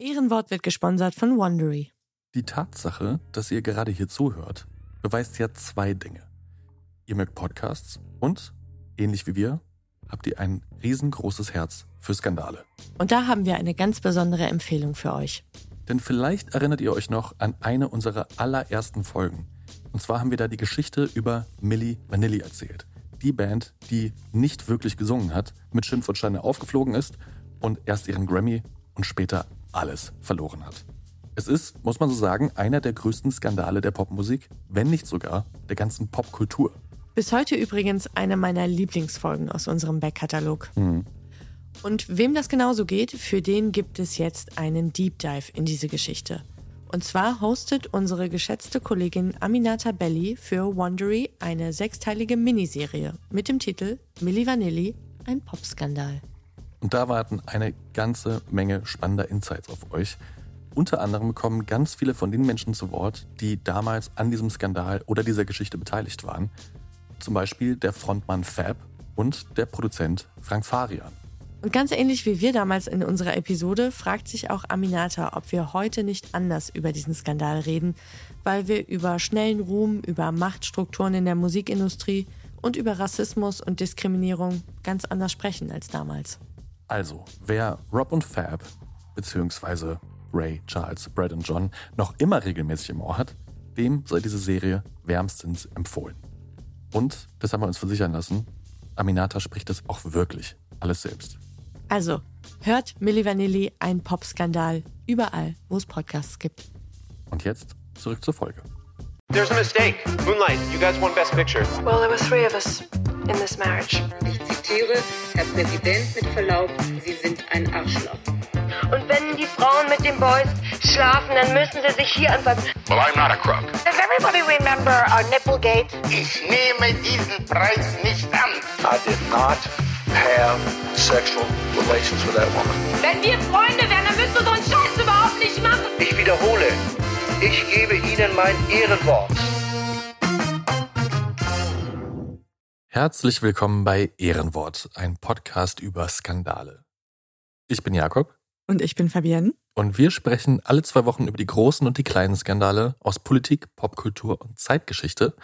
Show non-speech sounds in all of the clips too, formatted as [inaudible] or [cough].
Ehrenwort wird gesponsert von Wondery. Die Tatsache, dass ihr gerade hier zuhört, beweist ja zwei Dinge. Ihr mögt Podcasts und, ähnlich wie wir, habt ihr ein riesengroßes Herz für Skandale. Und da haben wir eine ganz besondere Empfehlung für euch. Denn vielleicht erinnert ihr euch noch an eine unserer allerersten Folgen. Und zwar haben wir da die Geschichte über Milli Vanilli erzählt. Die Band, die nicht wirklich gesungen hat, mit Schimpf und Steine aufgeflogen ist und erst ihren Grammy und später alles verloren hat. Es ist, muss man so sagen, einer der größten Skandale der Popmusik, wenn nicht sogar der ganzen Popkultur. Bis heute übrigens eine meiner Lieblingsfolgen aus unserem Backkatalog. Mhm. Und wem das genauso geht, für den gibt es jetzt einen Deep Dive in diese Geschichte. Und zwar hostet unsere geschätzte Kollegin Aminata Belli für Wondery eine sechsteilige Miniserie mit dem Titel Milli Vanilli, ein Popskandal. Und da warten eine ganze Menge spannender Insights auf euch. Unter anderem kommen ganz viele von den Menschen zu Wort, die damals an diesem Skandal oder dieser Geschichte beteiligt waren. Zum Beispiel der Frontmann Fab und der Produzent Frank Farian. Und ganz ähnlich wie wir damals in unserer Episode fragt sich auch Aminata, ob wir heute nicht anders über diesen Skandal reden, weil wir über schnellen Ruhm, über Machtstrukturen in der Musikindustrie und über Rassismus und Diskriminierung ganz anders sprechen als damals. Also, wer Rob und Fab, beziehungsweise Ray, Charles, Brad und John noch immer regelmäßig im Ohr hat, dem sei diese Serie wärmstens empfohlen. Und, das haben wir uns versichern lassen, Aminata spricht das auch wirklich alles selbst. Also, hört Milli Vanilli, ein Popskandal, überall, wo es Podcasts gibt. Und jetzt zurück zur Folge. There's a mistake. Moonlight, you guys won Best Picture. Well, there were three of us in this marriage. Ich zitiere, Herr Präsident, mit Verlaub, Sie sind ein Arschloch. Und wenn die Frauen mit den Boys schlafen, dann müssen sie sich hier anfassen. Well, I'm not a crook. Does everybody remember our Nipplegate? Ich nehme diesen Preis nicht an. I did not have sexual relations with that woman. Wenn wir Freunde wären, dann müsstest du so einen Scheiß überhaupt nicht machen. Ich wiederhole, ich gebe Ihnen mein Ehrenwort. Herzlich willkommen bei Ehrenwort, ein Podcast über Skandale. Ich bin Jakob Und ich bin Fabienne. und wir sprechen alle zwei Wochen über die großen und die kleinen Skandale aus Politik, Popkultur und Zeitgeschichte.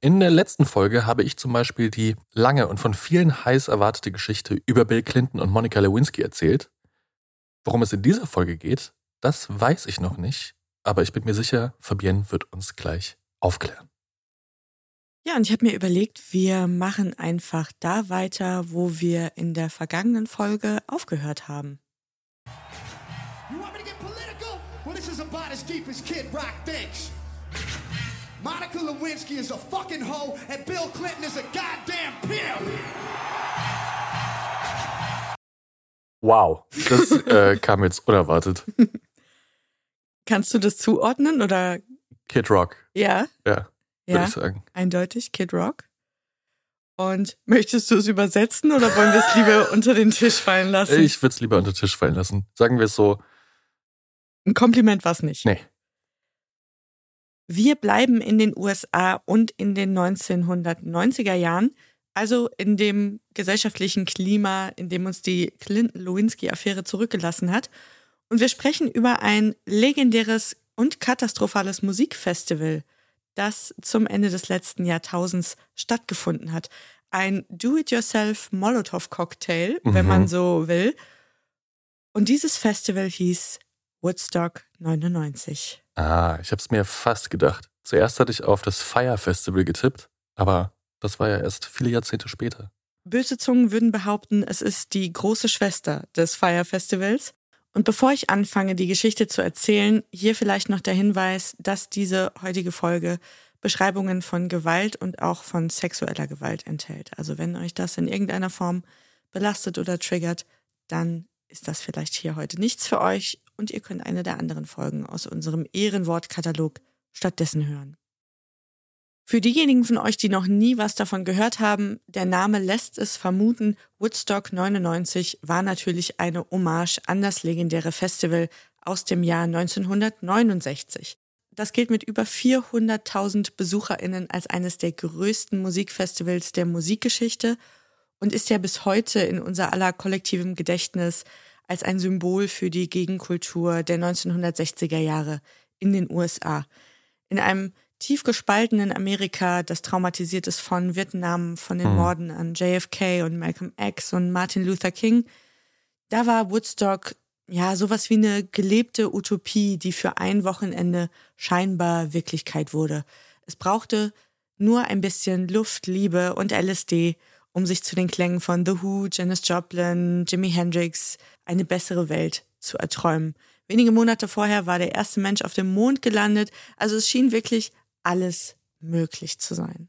In der letzten Folge habe ich zum Beispiel die lange und von vielen heiß erwartete Geschichte über Bill Clinton und Monica Lewinsky erzählt. Worum es in dieser Folge geht, das weiß ich noch nicht, aber ich bin mir sicher, Fabienne wird uns gleich aufklären. Ja, und ich habe mir überlegt, wir machen einfach da weiter, wo wir in der vergangenen Folge aufgehört haben. You want me to get political? Well, this is about as deep as Kid Rock thinks. Monica Lewinsky is a fucking hoe, and Bill Clinton is a goddamn pimp. Wow, das äh, kam jetzt unerwartet. [laughs] Kannst du das zuordnen oder? Kid Rock, Ja, ja, würde ja, ich sagen. eindeutig Kid Rock. Und möchtest du es übersetzen oder wollen wir es lieber [laughs] unter den Tisch fallen lassen? Ich würde es lieber unter den Tisch fallen lassen. Sagen wir es so, Ein Kompliment war es nicht. nee. Wir bleiben in den USA und in den 1990er Jahren, also in dem gesellschaftlichen Klima, in dem uns die Clinton-Lewinsky-Affäre zurückgelassen hat. Und wir sprechen über ein legendäres und katastrophales Musikfestival, das zum Ende des letzten Jahrtausends stattgefunden hat. Ein Do-it-yourself Molotow-Cocktail, wenn Mhm. man so will. Und dieses Festival hieß Woodstock 99. Ah, ich habe es mir fast gedacht. Zuerst hatte ich auf das Fire Festival getippt, aber das war ja erst viele Jahrzehnte später. Böse Zungen würden behaupten, es ist die große Schwester des Fire Festivals. Und bevor ich anfange, die Geschichte zu erzählen, hier vielleicht noch der Hinweis, dass diese heutige Folge Beschreibungen von Gewalt und auch von sexueller Gewalt enthält. Also wenn euch das in irgendeiner Form belastet oder triggert, dann ist das vielleicht hier heute nichts für euch und ihr könnt eine der anderen Folgen aus unserem Ehrenwortkatalog stattdessen hören. Für diejenigen von euch, die noch nie was davon gehört haben, der Name lässt es vermuten, Woodstock 99 war natürlich eine Hommage an das legendäre Festival aus dem Jahr 1969. Das gilt mit über 400.000 BesucherInnen als eines der größten Musikfestivals der Musikgeschichte und ist ja bis heute in unser aller kollektivem Gedächtnis als ein Symbol für die Gegenkultur der 1960er Jahre in den USA. In einem tief gespaltenen Amerika, das traumatisiert ist von Vietnam, von den Hm. Morden an JFK und Malcolm X und Martin Luther King, da war Woodstock ja sowas wie eine gelebte Utopie, die für ein Wochenende scheinbar Wirklichkeit wurde. Es brauchte nur ein bisschen Luft, Liebe und LSD, um sich zu den Klängen von The Who, Janis Joplin, Jimi Hendrix eine bessere Welt zu erträumen. Wenige Monate vorher war der erste Mensch auf dem Mond gelandet, also es schien wirklich alles möglich zu sein.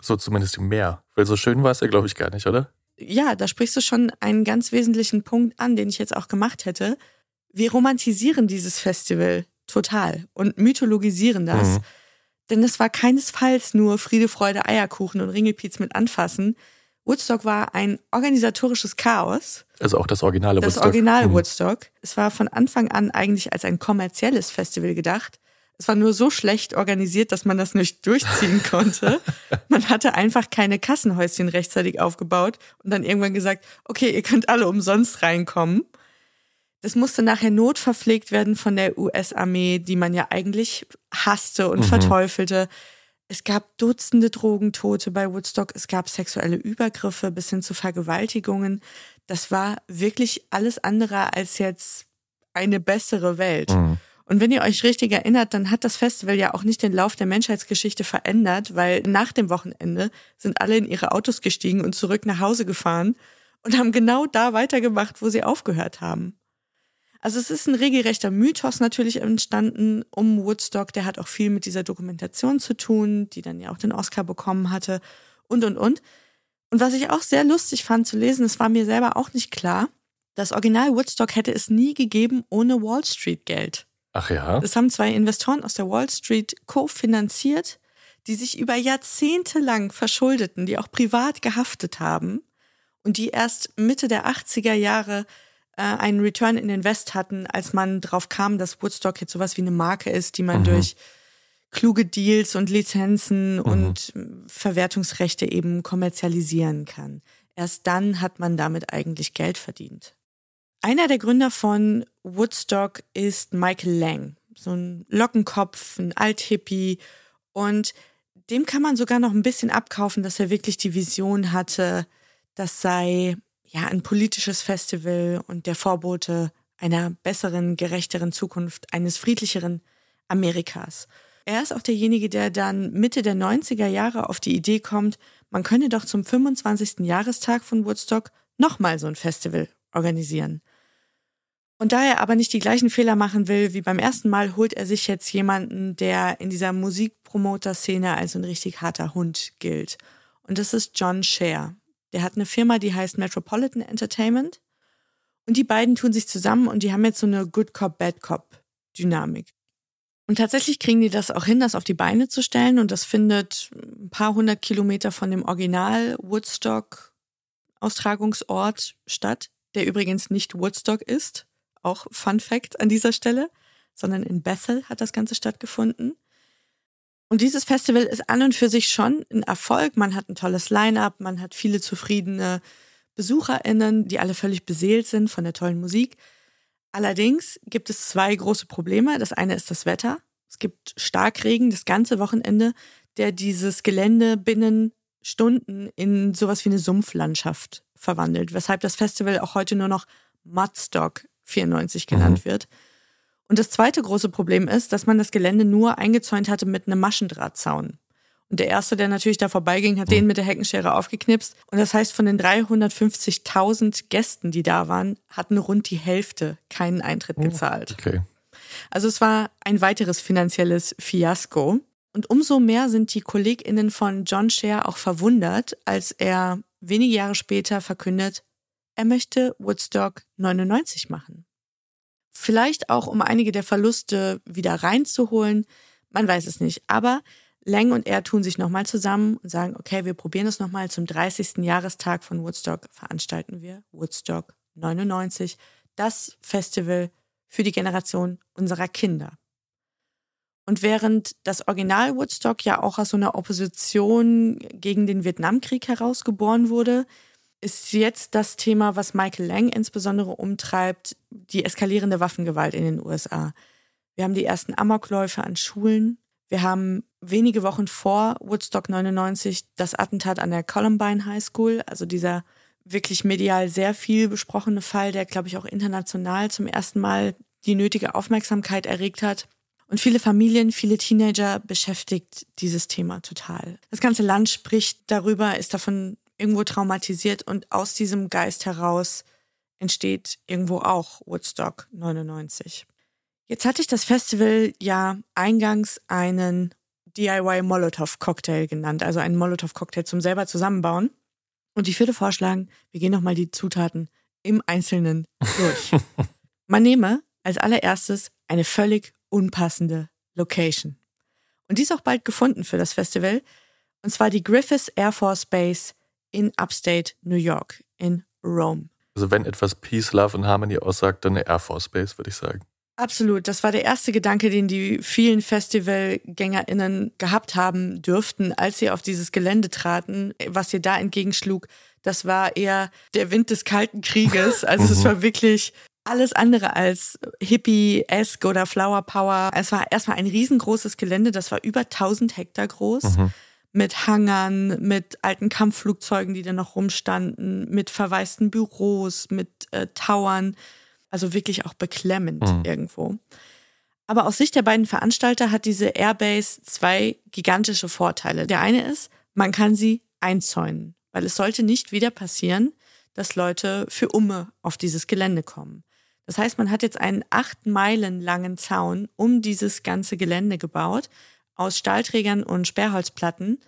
So zumindest im Meer. Weil so schön war es ja, glaube ich, gar nicht, oder? Ja, da sprichst du schon einen ganz wesentlichen Punkt an, den ich jetzt auch gemacht hätte. Wir romantisieren dieses Festival total und mythologisieren das. Mhm. Denn es war keinesfalls nur Friede, Freude, Eierkuchen und Ringelpiez mit Anfassen. Woodstock war ein organisatorisches Chaos. Also auch das originale Das Woodstock. Original Mhm. Woodstock. Es war von Anfang an eigentlich als ein kommerzielles Festival gedacht. Es war nur so schlecht organisiert, dass man das nicht durchziehen [laughs] konnte. Man hatte einfach keine Kassenhäuschen rechtzeitig aufgebaut und dann irgendwann gesagt, okay, ihr könnt alle umsonst reinkommen. Das musste nachher notverpflegt werden von der US-Armee, die man ja eigentlich hasste und Mhm. verteufelte. Es gab Dutzende Drogentote bei Woodstock, es gab sexuelle Übergriffe bis hin zu Vergewaltigungen. Das war wirklich alles andere als jetzt eine bessere Welt. Mhm. Und wenn ihr euch richtig erinnert, dann hat das Festival ja auch nicht den Lauf der Menschheitsgeschichte verändert, weil nach dem Wochenende sind alle in ihre Autos gestiegen und zurück nach Hause gefahren und haben genau da weitergemacht, wo sie aufgehört haben. Also es ist ein regelrechter Mythos natürlich entstanden um Woodstock. Der hat auch viel mit dieser Dokumentation zu tun, die dann ja auch den Oscar bekommen hatte und, und, und. Und was ich auch sehr lustig fand zu lesen, es war mir selber auch nicht klar, das Original Woodstock hätte es nie gegeben ohne Wall Street Geld. Ach ja. Das haben zwei Investoren aus der Wall Street kofinanziert, die sich über Jahrzehnte lang verschuldeten, die auch privat gehaftet haben und die erst Mitte der 80er Jahre äh, einen Return in Invest hatten, als man drauf kam, dass Woodstock jetzt sowas wie eine Marke ist, die man Mhm. durch kluge Deals und Lizenzen und Verwertungsrechte eben kommerzialisieren kann. Erst dann hat man damit eigentlich Geld verdient. Einer der Gründer von Woodstock ist Michael Lang, so ein Lockenkopf, ein Althippie und dem kann man sogar noch ein bisschen abkaufen, dass er wirklich die Vision hatte, das sei ja ein politisches Festival und der Vorbote einer besseren, gerechteren Zukunft, eines friedlicheren Amerikas. Er ist auch derjenige, der dann Mitte der 90er Jahre auf die Idee kommt, man könne doch zum 25. Jahrestag von Woodstock nochmal so ein Festival organisieren. Und da er aber nicht die gleichen Fehler machen will wie beim ersten Mal, holt er sich jetzt jemanden, der in dieser Musikpromoter-Szene als ein richtig harter Hund gilt. Und das ist John Scher. Der hat eine Firma, die heißt Metropolitan Entertainment. Und die beiden tun sich zusammen und die haben jetzt so eine Good Cop, Bad Cop Dynamik. Und tatsächlich kriegen die das auch hin, das auf die Beine zu stellen. Und das findet ein paar hundert Kilometer von dem Original Woodstock Austragungsort statt, der übrigens nicht Woodstock ist. Auch Fun Fact an dieser Stelle, sondern in Bethel hat das Ganze stattgefunden. Und dieses Festival ist an und für sich schon ein Erfolg. Man hat ein tolles Line-up, man hat viele zufriedene BesucherInnen, die alle völlig beseelt sind von der tollen Musik. Allerdings gibt es zwei große Probleme. Das eine ist das Wetter. Es gibt Starkregen das ganze Wochenende, der dieses Gelände binnen Stunden in sowas wie eine Sumpflandschaft verwandelt, weshalb das Festival auch heute nur noch Mudstock 94 genannt wird. Und das zweite große Problem ist, dass man das Gelände nur eingezäunt hatte mit einem Maschendrahtzaun. Und der erste, der natürlich da vorbeiging, hat den mit der Heckenschere aufgeknipst. Und das heißt, von den 350.000 Gästen, die da waren, hatten rund die Hälfte keinen Eintritt gezahlt. Okay. Also es war ein weiteres finanzielles Fiasko. Und umso mehr sind die KollegInnen von John Scher auch verwundert, als er wenige Jahre später verkündet, er möchte Woodstock 99 machen. Vielleicht auch, um einige der Verluste wieder reinzuholen. Man weiß es nicht. Aber Lang und er tun sich nochmal zusammen und sagen, okay, wir probieren es nochmal. Zum 30. Jahrestag von Woodstock veranstalten wir Woodstock 99. Das Festival für die Generation unserer Kinder. Und während das Original Woodstock ja auch aus so einer Opposition gegen den Vietnamkrieg herausgeboren wurde, ist jetzt das Thema, was Michael Lang insbesondere umtreibt, die eskalierende Waffengewalt in den USA. Wir haben die ersten Amokläufe an Schulen. Wir haben wenige Wochen vor Woodstock 99 das Attentat an der Columbine High School, also dieser wirklich medial sehr viel besprochene Fall, der, glaube ich, auch international zum ersten Mal die nötige Aufmerksamkeit erregt hat. Und viele Familien, viele Teenager beschäftigt dieses Thema total. Das ganze Land spricht darüber, ist davon irgendwo traumatisiert und aus diesem Geist heraus entsteht irgendwo auch Woodstock 99. Jetzt hatte ich das Festival ja eingangs einen DIY Molotov Cocktail genannt, also einen Molotov Cocktail zum selber zusammenbauen. Und ich würde vorschlagen, wir gehen nochmal die Zutaten im Einzelnen durch. [laughs] Man nehme als allererstes eine völlig unpassende Location. Und die ist auch bald gefunden für das Festival. Und zwar die Griffiths Air Force Base in Upstate New York, in Rome. Also wenn etwas Peace, Love und Harmony aussagt, dann eine Air Force Base, würde ich sagen. Absolut. Das war der erste Gedanke, den die vielen FestivalgängerInnen gehabt haben dürften, als sie auf dieses Gelände traten. Was ihr da entgegenschlug, das war eher der Wind des Kalten Krieges. [laughs] Also es mhm. war wirklich alles andere als Hippie-esque oder Flower Power. Es war erstmal ein riesengroßes Gelände, das war über 1000 Hektar groß. Mhm. Mit Hangern, mit alten Kampfflugzeugen, die da noch rumstanden, mit verwaisten Büros, mit äh, Towern. Also wirklich auch beklemmend mhm. irgendwo. Aber aus Sicht der beiden Veranstalter hat diese Airbase zwei gigantische Vorteile. Der eine ist, man kann sie einzäunen, weil es sollte nicht wieder passieren, dass Leute für Umme auf dieses Gelände kommen. Das heißt, man hat jetzt einen acht Meilen langen Zaun um dieses ganze Gelände gebaut, aus Stahlträgern und Sperrholzplatten,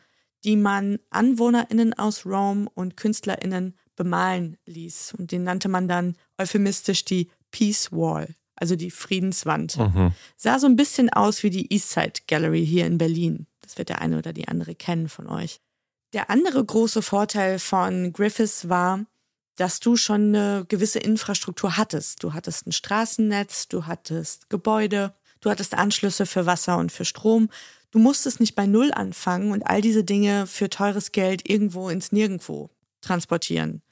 die man AnwohnerInnen aus Rome und KünstlerInnen bemalen ließ. Und den nannte man dann euphemistisch die Peace Wall, also die Friedenswand. Mhm. Sah so ein bisschen aus wie die Eastside Gallery hier in Berlin. Das wird der eine oder die andere kennen von euch. Der andere große Vorteil von Griffiths war, dass du schon eine gewisse Infrastruktur hattest. Du hattest ein Straßennetz, du hattest Gebäude, du hattest Anschlüsse für Wasser und für Strom. Du musstest nicht bei Null anfangen und all diese Dinge für teures Geld irgendwo ins Nirgendwo transportieren.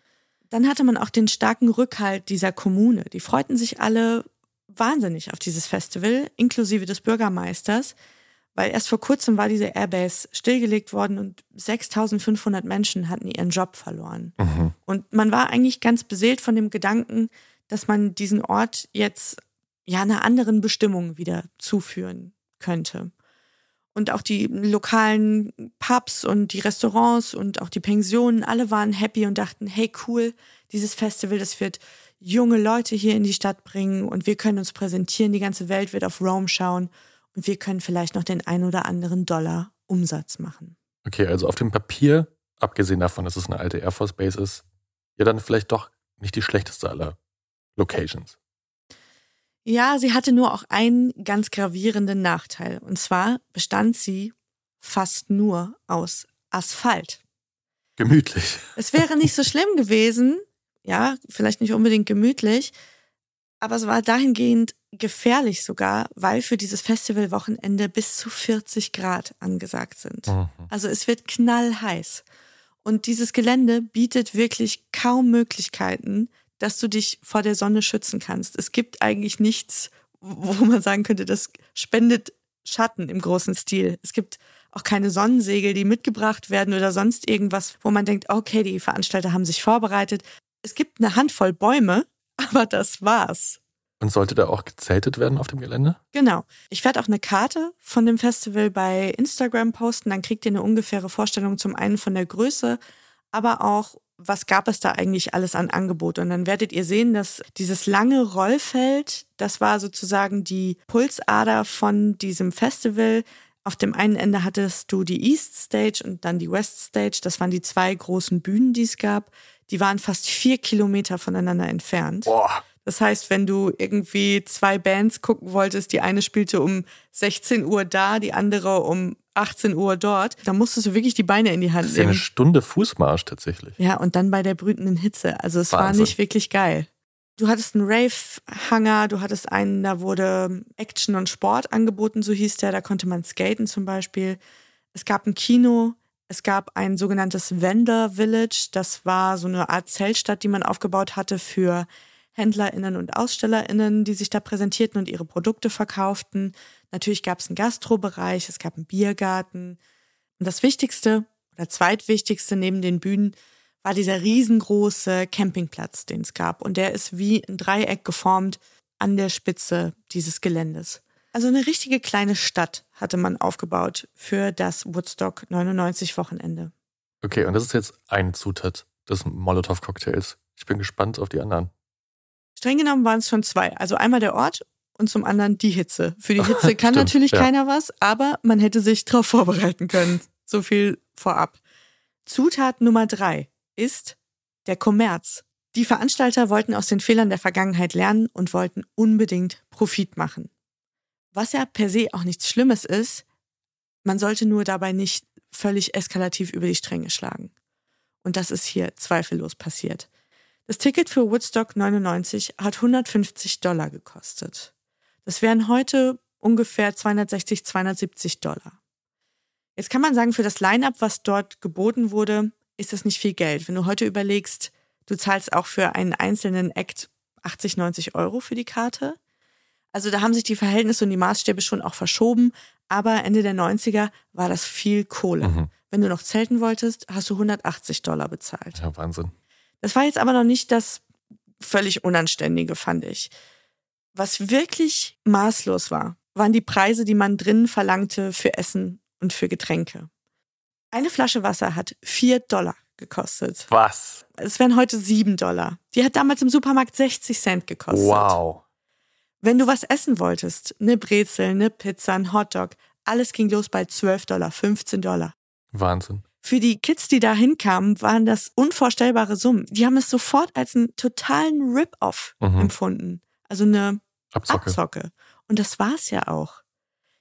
Dann hatte man auch den starken Rückhalt dieser Kommune. Die freuten sich alle wahnsinnig auf dieses Festival, inklusive des Bürgermeisters, weil erst vor kurzem war diese Airbase stillgelegt worden und 6500 Menschen hatten ihren Job verloren. Mhm. Und man war eigentlich ganz beseelt von dem Gedanken, dass man diesen Ort jetzt ja einer anderen Bestimmung wieder zuführen könnte. Und auch die lokalen Pubs und die Restaurants und auch die Pensionen, alle waren happy und dachten, hey cool, dieses Festival, das wird junge Leute hier in die Stadt bringen und wir können uns präsentieren, die ganze Welt wird auf Rome schauen und wir können vielleicht noch den ein oder anderen Dollar Umsatz machen. Okay, also auf dem Papier, abgesehen davon, dass es eine alte Air Force Base ist, ja dann vielleicht doch nicht die schlechteste aller Locations. Ja, sie hatte nur auch einen ganz gravierenden Nachteil. Und zwar bestand sie fast nur aus Asphalt. Gemütlich. Es wäre nicht so schlimm gewesen, ja, vielleicht nicht unbedingt gemütlich, aber es war dahingehend gefährlich sogar, weil für dieses Festivalwochenende bis zu 40 Grad angesagt sind. Mhm. Also es wird knallheiß. Und dieses Gelände bietet wirklich kaum Möglichkeiten, dass du dich vor der Sonne schützen kannst. Es gibt eigentlich nichts, wo man sagen könnte, das spendet Schatten im großen Stil. Es gibt auch keine Sonnensegel, die mitgebracht werden oder sonst irgendwas, wo man denkt, okay, die Veranstalter haben sich vorbereitet. Es gibt eine Handvoll Bäume, [laughs] aber das war's. Und sollte da auch gezeltet werden auf dem Gelände? Genau. Ich werde auch eine Karte von dem Festival bei Instagram posten, dann kriegt ihr eine ungefähre Vorstellung zum einen von der Größe, aber auch was gab es da eigentlich alles an Angebot? Und dann werdet ihr sehen, dass dieses lange Rollfeld, das war sozusagen die Pulsader von diesem Festival. Auf dem einen Ende hattest du die East Stage und dann die West Stage. Das waren die zwei großen Bühnen, die es gab. Die waren fast vier Kilometer voneinander entfernt. Boah. Das heißt, wenn du irgendwie zwei Bands gucken wolltest, die eine spielte um 16 Uhr da, die andere um 18 Uhr dort, da musstest du wirklich die Beine in die Hand nehmen. Das ist ja eine Stunde Fußmarsch tatsächlich. Ja, und dann bei der brütenden Hitze. Also es Wahnsinn. war nicht wirklich geil. Du hattest einen Rave-Hanger, du hattest einen, da wurde Action und Sport angeboten, so hieß der, da konnte man skaten zum Beispiel. Es gab ein Kino, Es gab ein sogenanntes Vendor Village. Das war so eine Art Zeltstadt, die man aufgebaut hatte für HändlerInnen und AusstellerInnen, die sich da präsentierten und ihre Produkte verkauften. Natürlich gab es einen Gastrobereich, es gab einen Biergarten. Und das Wichtigste oder zweitwichtigste neben den Bühnen war dieser riesengroße Campingplatz, den es gab. Und der ist wie ein Dreieck geformt an der Spitze dieses Geländes. Also eine richtige kleine Stadt hatte man aufgebaut für das Woodstock 99 Wochenende. Okay, und das ist jetzt eine Zutat des Molotow-Cocktails. Ich bin gespannt auf die anderen. Streng genommen waren es schon zwei. Also einmal der Ort und zum anderen die Hitze. Für die Hitze kann Stimmt, natürlich ja. keiner was, aber man hätte sich darauf [laughs] vorbereiten können. So viel vorab. Zutat Nummer drei ist der Kommerz. Die Veranstalter wollten aus den Fehlern der Vergangenheit lernen und wollten unbedingt Profit machen. Was ja per se auch nichts Schlimmes ist, man sollte nur dabei nicht völlig eskalativ über die Stränge schlagen. Und das ist hier zweifellos passiert. Das Ticket für Woodstock 99 hat 150 Dollar gekostet. Das wären heute ungefähr 260, 270 Dollar. Jetzt kann man sagen, für das Line-up, was dort geboten wurde, ist das nicht viel Geld. Wenn du heute überlegst, du zahlst auch für einen einzelnen Act 80, 90 Euro für die Karte. Also da haben sich die Verhältnisse und die Maßstäbe schon auch verschoben. Aber Ende der 90er war das viel Kohle. Mhm. Wenn du noch zelten wolltest, hast du 180 Dollar bezahlt. Ja, Wahnsinn. Das war jetzt aber noch nicht das völlig Unanständige, fand ich. Was wirklich maßlos war, waren die Preise, die man drinnen verlangte für Essen und für Getränke. Eine Flasche Wasser hat 4 Dollar gekostet. Was? Es wären heute 7 Dollar. Die hat damals im Supermarkt 60 Cent gekostet. Wow. Wenn du was essen wolltest, eine Brezel, eine Pizza, ein Hotdog, alles ging los bei 12 Dollar, 15 Dollar. Wahnsinn. Für die Kids, die da hinkamen, waren das unvorstellbare Summen. Die haben es sofort als einen totalen Rip-Off Mhm. empfunden. Also eine Abzocke. Abzocke. Und das war's ja auch.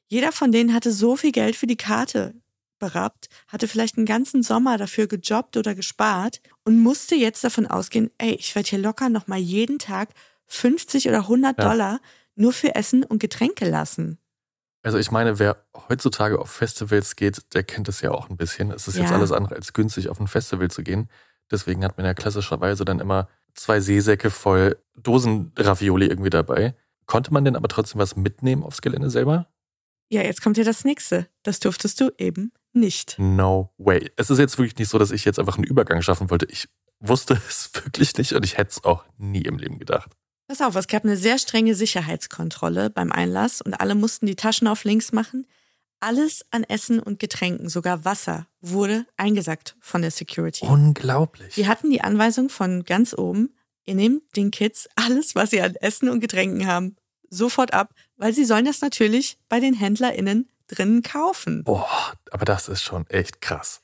Jeder von denen hatte so viel Geld für die Karte berappt, hatte vielleicht einen ganzen Sommer dafür gejobbt oder gespart und musste jetzt davon ausgehen, ey, ich werde hier locker nochmal jeden Tag 50 oder 100 Ja. Dollar nur für Essen und Getränke lassen. Also ich meine, wer heutzutage auf Festivals geht, der kennt es ja auch ein bisschen. Es ist jetzt Ja. alles andere als günstig, auf ein Festival zu gehen. Deswegen hat man ja klassischerweise dann immer zwei Seesäcke voll Dosen-Ravioli irgendwie dabei. Konnte man denn aber trotzdem was mitnehmen aufs Gelände selber? Ja, jetzt kommt ja das nächste. Das durftest du eben nicht. No way. Es ist jetzt wirklich nicht so, dass ich jetzt einfach einen Übergang schaffen wollte. Ich wusste [laughs] es wirklich nicht und ich hätte es auch nie im Leben gedacht. Pass auf, es gab eine sehr strenge Sicherheitskontrolle beim Einlass und alle mussten die Taschen auf links machen. Alles an Essen und Getränken, sogar Wasser, wurde eingesackt von der Security. Unglaublich. Die hatten die Anweisung von ganz oben, ihr nehmt den Kids alles, was sie an Essen und Getränken haben, sofort ab, weil sie sollen das natürlich bei den HändlerInnen drinnen kaufen. Boah, aber das ist schon echt krass.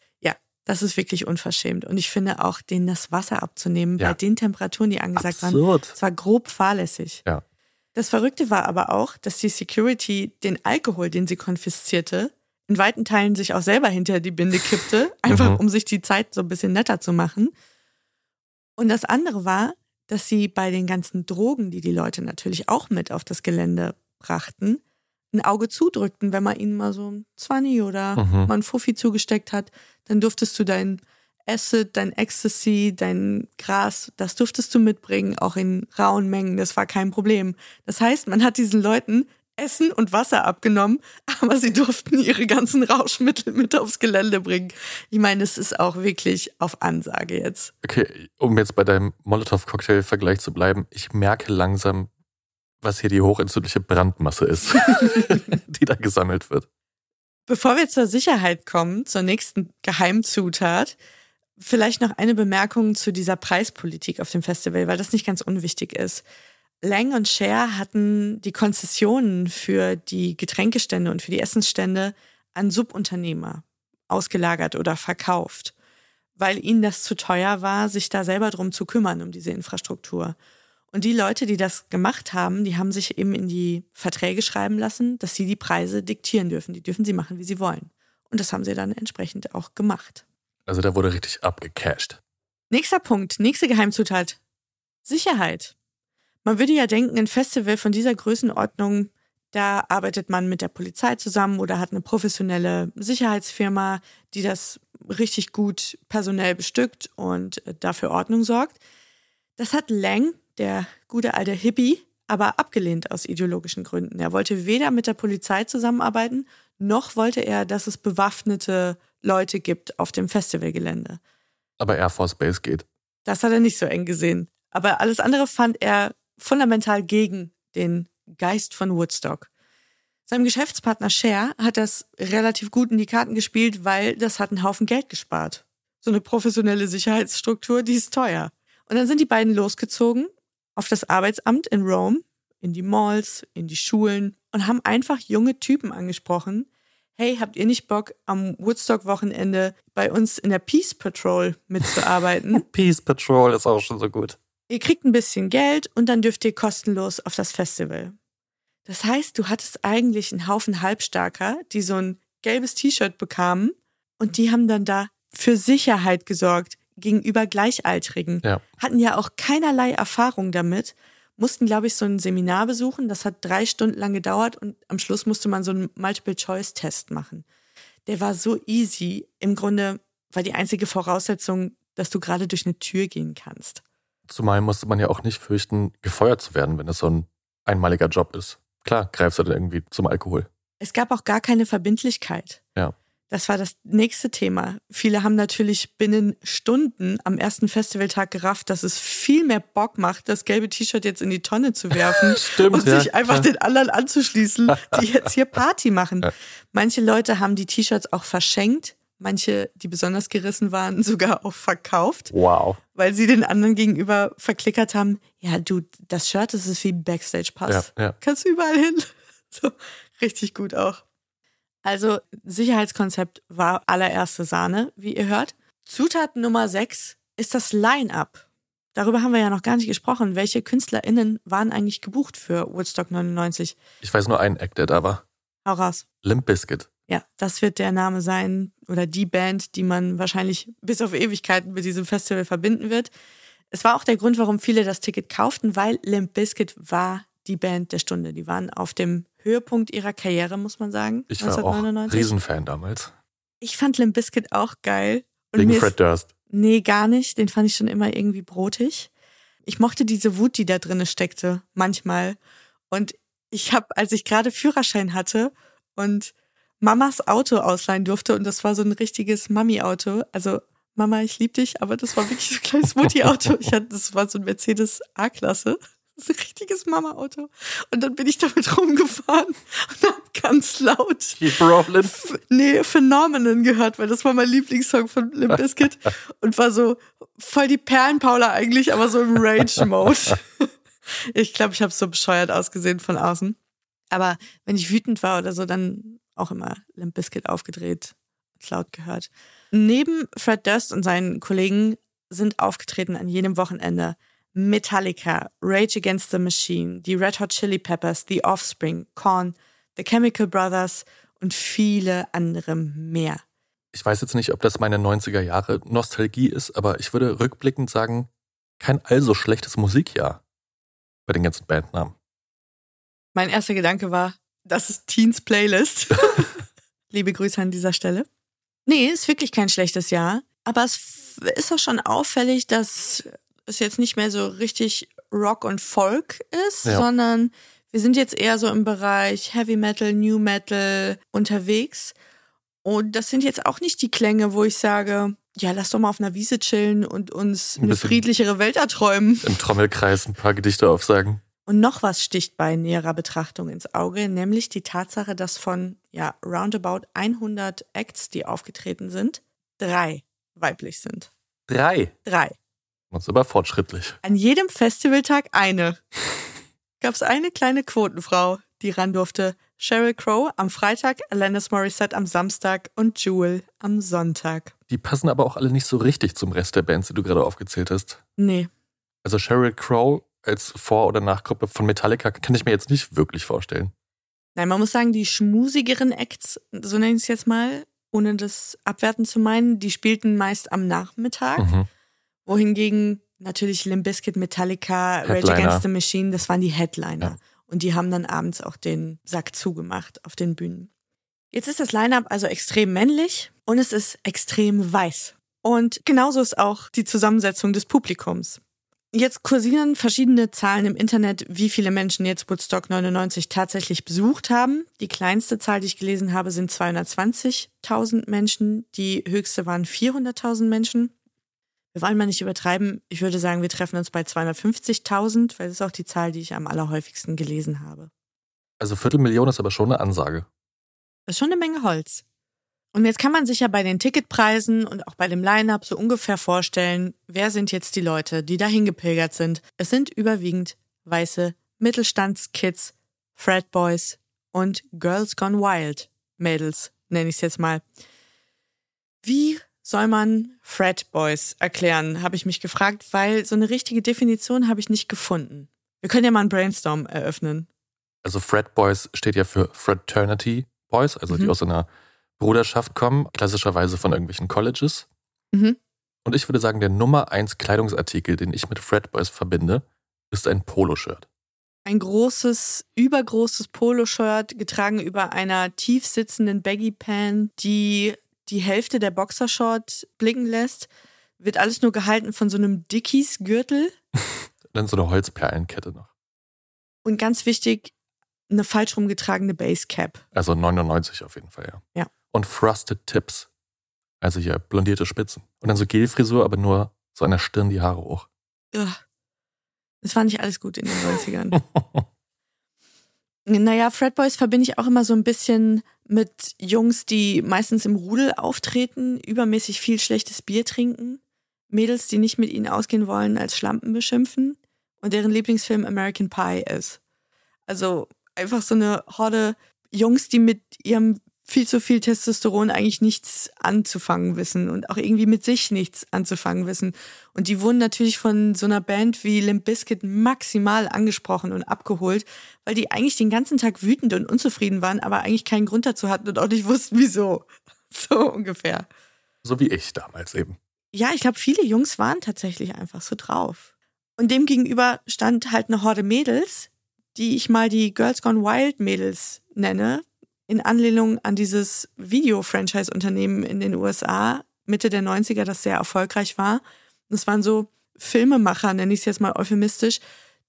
Das ist wirklich unverschämt. Und ich finde auch, denen das Wasser abzunehmen Ja. bei den Temperaturen, die angesagt waren, Absurd. es war grob fahrlässig. Ja. Das Verrückte war aber auch, dass die Security den Alkohol, den sie konfiszierte, in weiten Teilen sich auch selber hinter die Binde kippte, [laughs] einfach Mhm. um sich die Zeit so ein bisschen netter zu machen. Und das andere war, dass sie bei den ganzen Drogen, die die Leute natürlich auch mit auf das Gelände brachten, ein Auge zudrückten, wenn man ihnen mal so ein Zwanni oder Mhm. mal ein Fuffi zugesteckt hat, dann durftest du dein Acid, dein Ecstasy, dein Gras, das durftest du mitbringen, auch in rauen Mengen, das war kein Problem. Das heißt, man hat diesen Leuten Essen und Wasser abgenommen, [laughs] aber sie durften ihre ganzen Rauschmittel mit aufs Gelände bringen. Ich meine, es ist auch wirklich auf Ansage jetzt. Okay, um jetzt bei deinem Molotow-Cocktail-Vergleich zu bleiben, ich merke langsam, was hier die hochentzündliche Brandmasse ist, [laughs] die da gesammelt wird. Bevor wir zur Sicherheit kommen, zur nächsten Geheimzutat, vielleicht noch eine Bemerkung zu dieser Preispolitik auf dem Festival, weil das nicht ganz unwichtig ist. Lang und Share hatten die Konzessionen für die Getränkestände und für die Essensstände an Subunternehmer ausgelagert oder verkauft, weil ihnen das zu teuer war, sich da selber drum zu kümmern, um diese Infrastruktur. Und die Leute, die das gemacht haben, die haben sich eben in die Verträge schreiben lassen, dass sie die Preise diktieren dürfen. Die dürfen sie machen, wie sie wollen. Und das haben sie dann entsprechend auch gemacht. Also da wurde richtig abgecasht. Nächster Punkt, nächste Geheimzutat. Sicherheit. Man würde ja denken, ein Festival von dieser Größenordnung, Da arbeitet man mit der Polizei zusammen oder hat eine professionelle Sicherheitsfirma, die das richtig gut personell bestückt und äh, dafür Ordnung sorgt. Das hat Lang, der gute alte Hippie, aber abgelehnt aus ideologischen Gründen. Er wollte weder mit der Polizei zusammenarbeiten, noch wollte er, dass es bewaffnete Leute gibt auf dem Festivalgelände. Aber Air Force Base geht. Das hat er nicht so eng gesehen. Aber alles andere fand er fundamental gegen den Geist von Woodstock. Seinem Geschäftspartner Cher hat das relativ gut in die Karten gespielt, weil das hat einen Haufen Geld gespart. So eine professionelle Sicherheitsstruktur, die ist teuer. Und dann sind die beiden losgezogen auf das Arbeitsamt in Rome, in die Malls, in die Schulen und haben einfach junge Typen angesprochen. Hey, habt ihr nicht Bock, am Woodstock-Wochenende bei uns in der Peace Patrol mitzuarbeiten? [laughs] Peace Patrol ist auch schon so gut. Ihr kriegt ein bisschen Geld und dann dürft ihr kostenlos auf das Festival. Das heißt, du hattest eigentlich einen Haufen Halbstarker, die so ein gelbes T-Shirt bekamen und die haben dann da für Sicherheit gesorgt gegenüber Gleichaltrigen. Ja. Hatten ja auch keinerlei Erfahrung damit, mussten, glaube ich, so ein Seminar besuchen. Das hat drei Stunden lang gedauert und am Schluss musste man so einen Multiple-Choice-Test machen. Der war so easy. Im Grunde war die einzige Voraussetzung, dass du gerade durch eine Tür gehen kannst. Zumal musste man ja auch nicht fürchten, gefeuert zu werden, wenn es so ein einmaliger Job ist. Klar, greifst du dann irgendwie zum Alkohol. Es gab auch gar keine Verbindlichkeit. Ja. Das war das nächste Thema. Viele haben natürlich binnen Stunden am ersten Festivaltag gerafft, dass es viel mehr Bock macht, das gelbe T-Shirt jetzt in die Tonne zu werfen [laughs] Stimmt, und ja. sich einfach den anderen anzuschließen, die jetzt hier Party machen. [laughs] Manche Leute haben die T-Shirts auch verschenkt, manche, die besonders gerissen waren, [laughs] sogar auch verkauft, Wow. weil sie den anderen gegenüber verklickert haben, ja du, das Shirt, das ist wie Backstage-Pass. Ja, ja. Kannst du überall hin. So, richtig gut auch. Also Sicherheitskonzept war allererste Sahne, wie ihr hört. Zutat Nummer 6 ist das Line-up. Darüber haben wir ja noch gar nicht gesprochen. Welche KünstlerInnen waren eigentlich gebucht für Woodstock 99? Ich weiß nur einen Act, der da war. Hau raus. Limp Bizkit. Ja, das wird der Name sein oder die Band, die man wahrscheinlich bis auf Ewigkeiten mit diesem Festival verbinden wird. Es war auch der Grund, warum viele das Ticket kauften, weil Limp Bizkit war die Band der Stunde. Die waren auf dem Höhepunkt ihrer Karriere, muss man sagen. Ich war auch 1999. Riesenfan damals. Ich fand Limp Bizkit auch geil. Und Wegen Fred Durst. nee, gar nicht. Den fand ich schon immer irgendwie brotig. Ich mochte diese Wut, die da drinne steckte, manchmal. Und ich habe, als ich gerade Führerschein hatte und Mamas Auto ausleihen durfte, und das war so ein richtiges Mami-Auto, also Mama, ich lieb dich, aber das war wirklich so ein kleines [laughs] Mutti-Auto. Ich hatte, das war so ein Mercedes A-Klasse. Ist ein richtiges Mama-Auto. Und dann bin ich damit rumgefahren und hab ganz laut Keep rolling. Nee, Phenomenon gehört, weil das war mein Lieblingssong von Limp Bizkit [laughs] und war so voll die Perlenpaula eigentlich, aber so im Rage-Mode. [laughs] Ich glaube, ich habe so bescheuert ausgesehen von außen. Aber wenn ich wütend war oder so, dann auch immer Limp Bizkit aufgedreht, laut gehört. Neben Fred Durst und seinen Kollegen sind aufgetreten an jedem Wochenende Metallica, Rage Against the Machine, die Red Hot Chili Peppers, The Offspring, Korn, The Chemical Brothers und viele andere mehr. Ich weiß jetzt nicht, ob das meine 90er Jahre Nostalgie ist, aber ich würde rückblickend sagen, kein allso schlechtes Musikjahr bei den ganzen Bandnamen. Mein erster Gedanke war, das ist Teens Playlist. [laughs] Liebe Grüße an dieser Stelle. Nee, ist wirklich kein schlechtes Jahr, aber es ist auch schon auffällig, dass es jetzt nicht mehr so richtig Rock und Folk ist, Ja. sondern wir sind jetzt eher so im Bereich Heavy Metal, New Metal unterwegs. Und das sind jetzt auch nicht die Klänge, wo ich sage, ja, lass doch mal auf einer Wiese chillen und uns Ein eine friedlichere Welt erträumen. Im Trommelkreis ein paar Gedichte aufsagen. Und noch was sticht bei näherer Betrachtung ins Auge, nämlich die Tatsache, dass von ja roundabout 100 Acts, die aufgetreten sind, drei weiblich sind. Drei. Drei. Das ist aber fortschrittlich. An jedem Festivaltag eine. Gab es eine kleine Quotenfrau, die ran durfte. Sheryl Crow am Freitag, Alanis Morissette am Samstag und Jewel am Sonntag. Die passen aber auch alle nicht so richtig zum Rest der Bands, die du gerade aufgezählt hast. Nee, Also Sheryl Crow als Vor- oder Nachgruppe von Metallica kann ich mir jetzt nicht wirklich vorstellen. Nein, man muss sagen, die schmusigeren Acts, so nenne ich es jetzt mal, ohne das abwerten zu meinen, die spielten meist am Nachmittag, Mhm. Wohingegen natürlich Limp Bizkit, Metallica, Rage Headliner. Against the Machine, das waren die Headliner. Ja. Und die haben dann abends auch den Sack zugemacht auf den Bühnen. Jetzt ist das Line-up also extrem männlich und es ist extrem weiß. Und genauso ist auch die Zusammensetzung des Publikums. Jetzt kursieren verschiedene Zahlen im Internet, wie viele Menschen jetzt Woodstock 99 tatsächlich besucht haben. Die kleinste Zahl, die ich gelesen habe, sind 220.000 Menschen. Die höchste waren 400.000 Menschen. Wir wollen mal nicht übertreiben. Ich würde sagen, wir treffen uns bei 250.000, weil das ist auch die Zahl, die ich am allerhäufigsten gelesen habe. Also Viertelmillion ist aber schon eine Ansage. Das ist schon eine Menge Holz. Und jetzt kann man sich ja bei den Ticketpreisen und auch bei dem Line-up so ungefähr vorstellen, wer sind jetzt die Leute, die dahin gepilgert sind. Es sind überwiegend weiße Mittelstandskids, Frat Boys und Girls Gone Wild Mädels, nenne ich es jetzt mal. Wie soll man Frat Boys erklären, habe ich mich gefragt, weil so eine richtige Definition habe ich nicht gefunden. Wir können ja mal einen Brainstorm eröffnen. Also Frat Boys steht ja für Fraternity Boys, also mhm. die aus einer Bruderschaft kommen, klassischerweise von irgendwelchen Colleges. Mhm. Und ich würde sagen, der Nummer eins Kleidungsartikel, den ich mit Frat Boys verbinde, ist ein Poloshirt. Ein großes, übergroßes Poloshirt, getragen über einer tief sitzenden Baggy-Pan, die die Hälfte der Boxershort blicken lässt. Wird alles nur gehalten von so einem Dickies-Gürtel. [laughs] Dann so eine Holzperlenkette noch. Und ganz wichtig, eine falsch rumgetragene Basecap. Also 99 auf jeden Fall, ja. Ja und Frosted Tips. Also hier blondierte Spitzen. Und dann so Gelfrisur, aber nur so an der Stirn die Haare hoch. Ja. Das war nicht alles gut in den 90ern. [laughs] naja, Fred Boys verbinde ich auch immer so ein bisschen mit Jungs, die meistens im Rudel auftreten, übermäßig viel schlechtes Bier trinken, Mädels, die nicht mit ihnen ausgehen wollen, als Schlampen beschimpfen und deren Lieblingsfilm American Pie ist. Also einfach so eine Horde Jungs, die mit ihrem viel zu viel Testosteron eigentlich nichts anzufangen wissen und auch irgendwie mit sich nichts anzufangen wissen. Und die wurden natürlich von so einer Band wie Limp Bizkit maximal angesprochen und abgeholt, weil die eigentlich den ganzen Tag wütend und unzufrieden waren, aber eigentlich keinen Grund dazu hatten und auch nicht wussten, wieso. [laughs] So ungefähr. So wie ich damals eben. Ja, ich glaube, viele Jungs waren tatsächlich einfach so drauf. Und dem gegenüber stand halt eine Horde Mädels, die ich mal die Girls Gone Wild Mädels nenne, in Anlehnung an dieses Video-Franchise-Unternehmen in den USA Mitte der 90er, das sehr erfolgreich war. Das waren so Filmemacher, nenne ich es jetzt mal euphemistisch,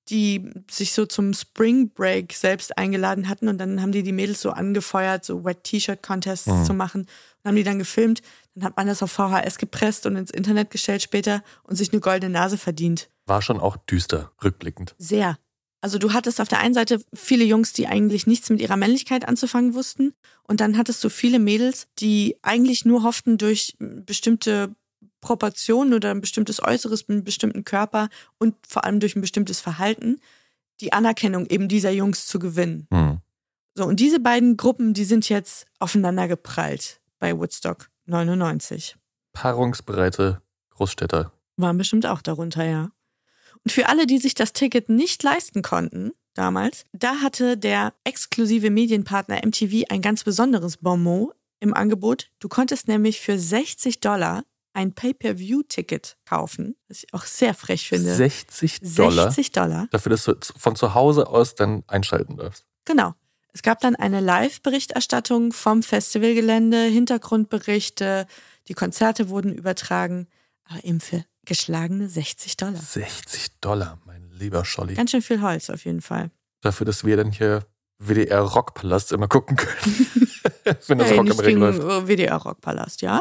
die sich so zum Spring Break selbst eingeladen hatten und dann haben die die Mädels so angefeuert, so Wet T-Shirt Contests mhm. zu machen und haben die dann gefilmt. Dann hat man das auf VHS gepresst und ins Internet gestellt später und sich eine goldene Nase verdient. War schon auch düster, rückblickend. Sehr. Also du hattest auf der einen Seite viele Jungs, die eigentlich nichts mit ihrer Männlichkeit anzufangen wussten. Und dann hattest du viele Mädels, die eigentlich nur hofften, durch bestimmte Proportionen oder ein bestimmtes Äußeres, einen bestimmten Körper und vor allem durch ein bestimmtes Verhalten die Anerkennung eben dieser Jungs zu gewinnen. Mhm. So, und diese beiden Gruppen, die sind jetzt aufeinander geprallt bei Woodstock 99. Paarungsbereite Großstädter. Waren bestimmt auch darunter, ja. Und für alle, die sich das Ticket nicht leisten konnten, damals, da hatte der exklusive Medienpartner MTV ein ganz besonderes Bonmot im Angebot. Du konntest nämlich für 60 Dollar ein Pay-per-View-Ticket kaufen, was ich auch sehr frech finde. 60 Dollar? 60 Dollar. Dafür, dass du von zu Hause aus dann einschalten darfst. Genau. Es gab dann eine Live-Berichterstattung vom Festivalgelände, Hintergrundberichte, die Konzerte wurden übertragen, aber eben für geschlagene 60 Dollar. 60 Dollar, mein lieber Scholli. Ganz schön viel Holz auf jeden Fall. Dafür, dass wir dann hier WDR Rockpalast immer gucken können. [laughs] Wenn das hey, Rock im Ring läuft. WDR Rockpalast, ja.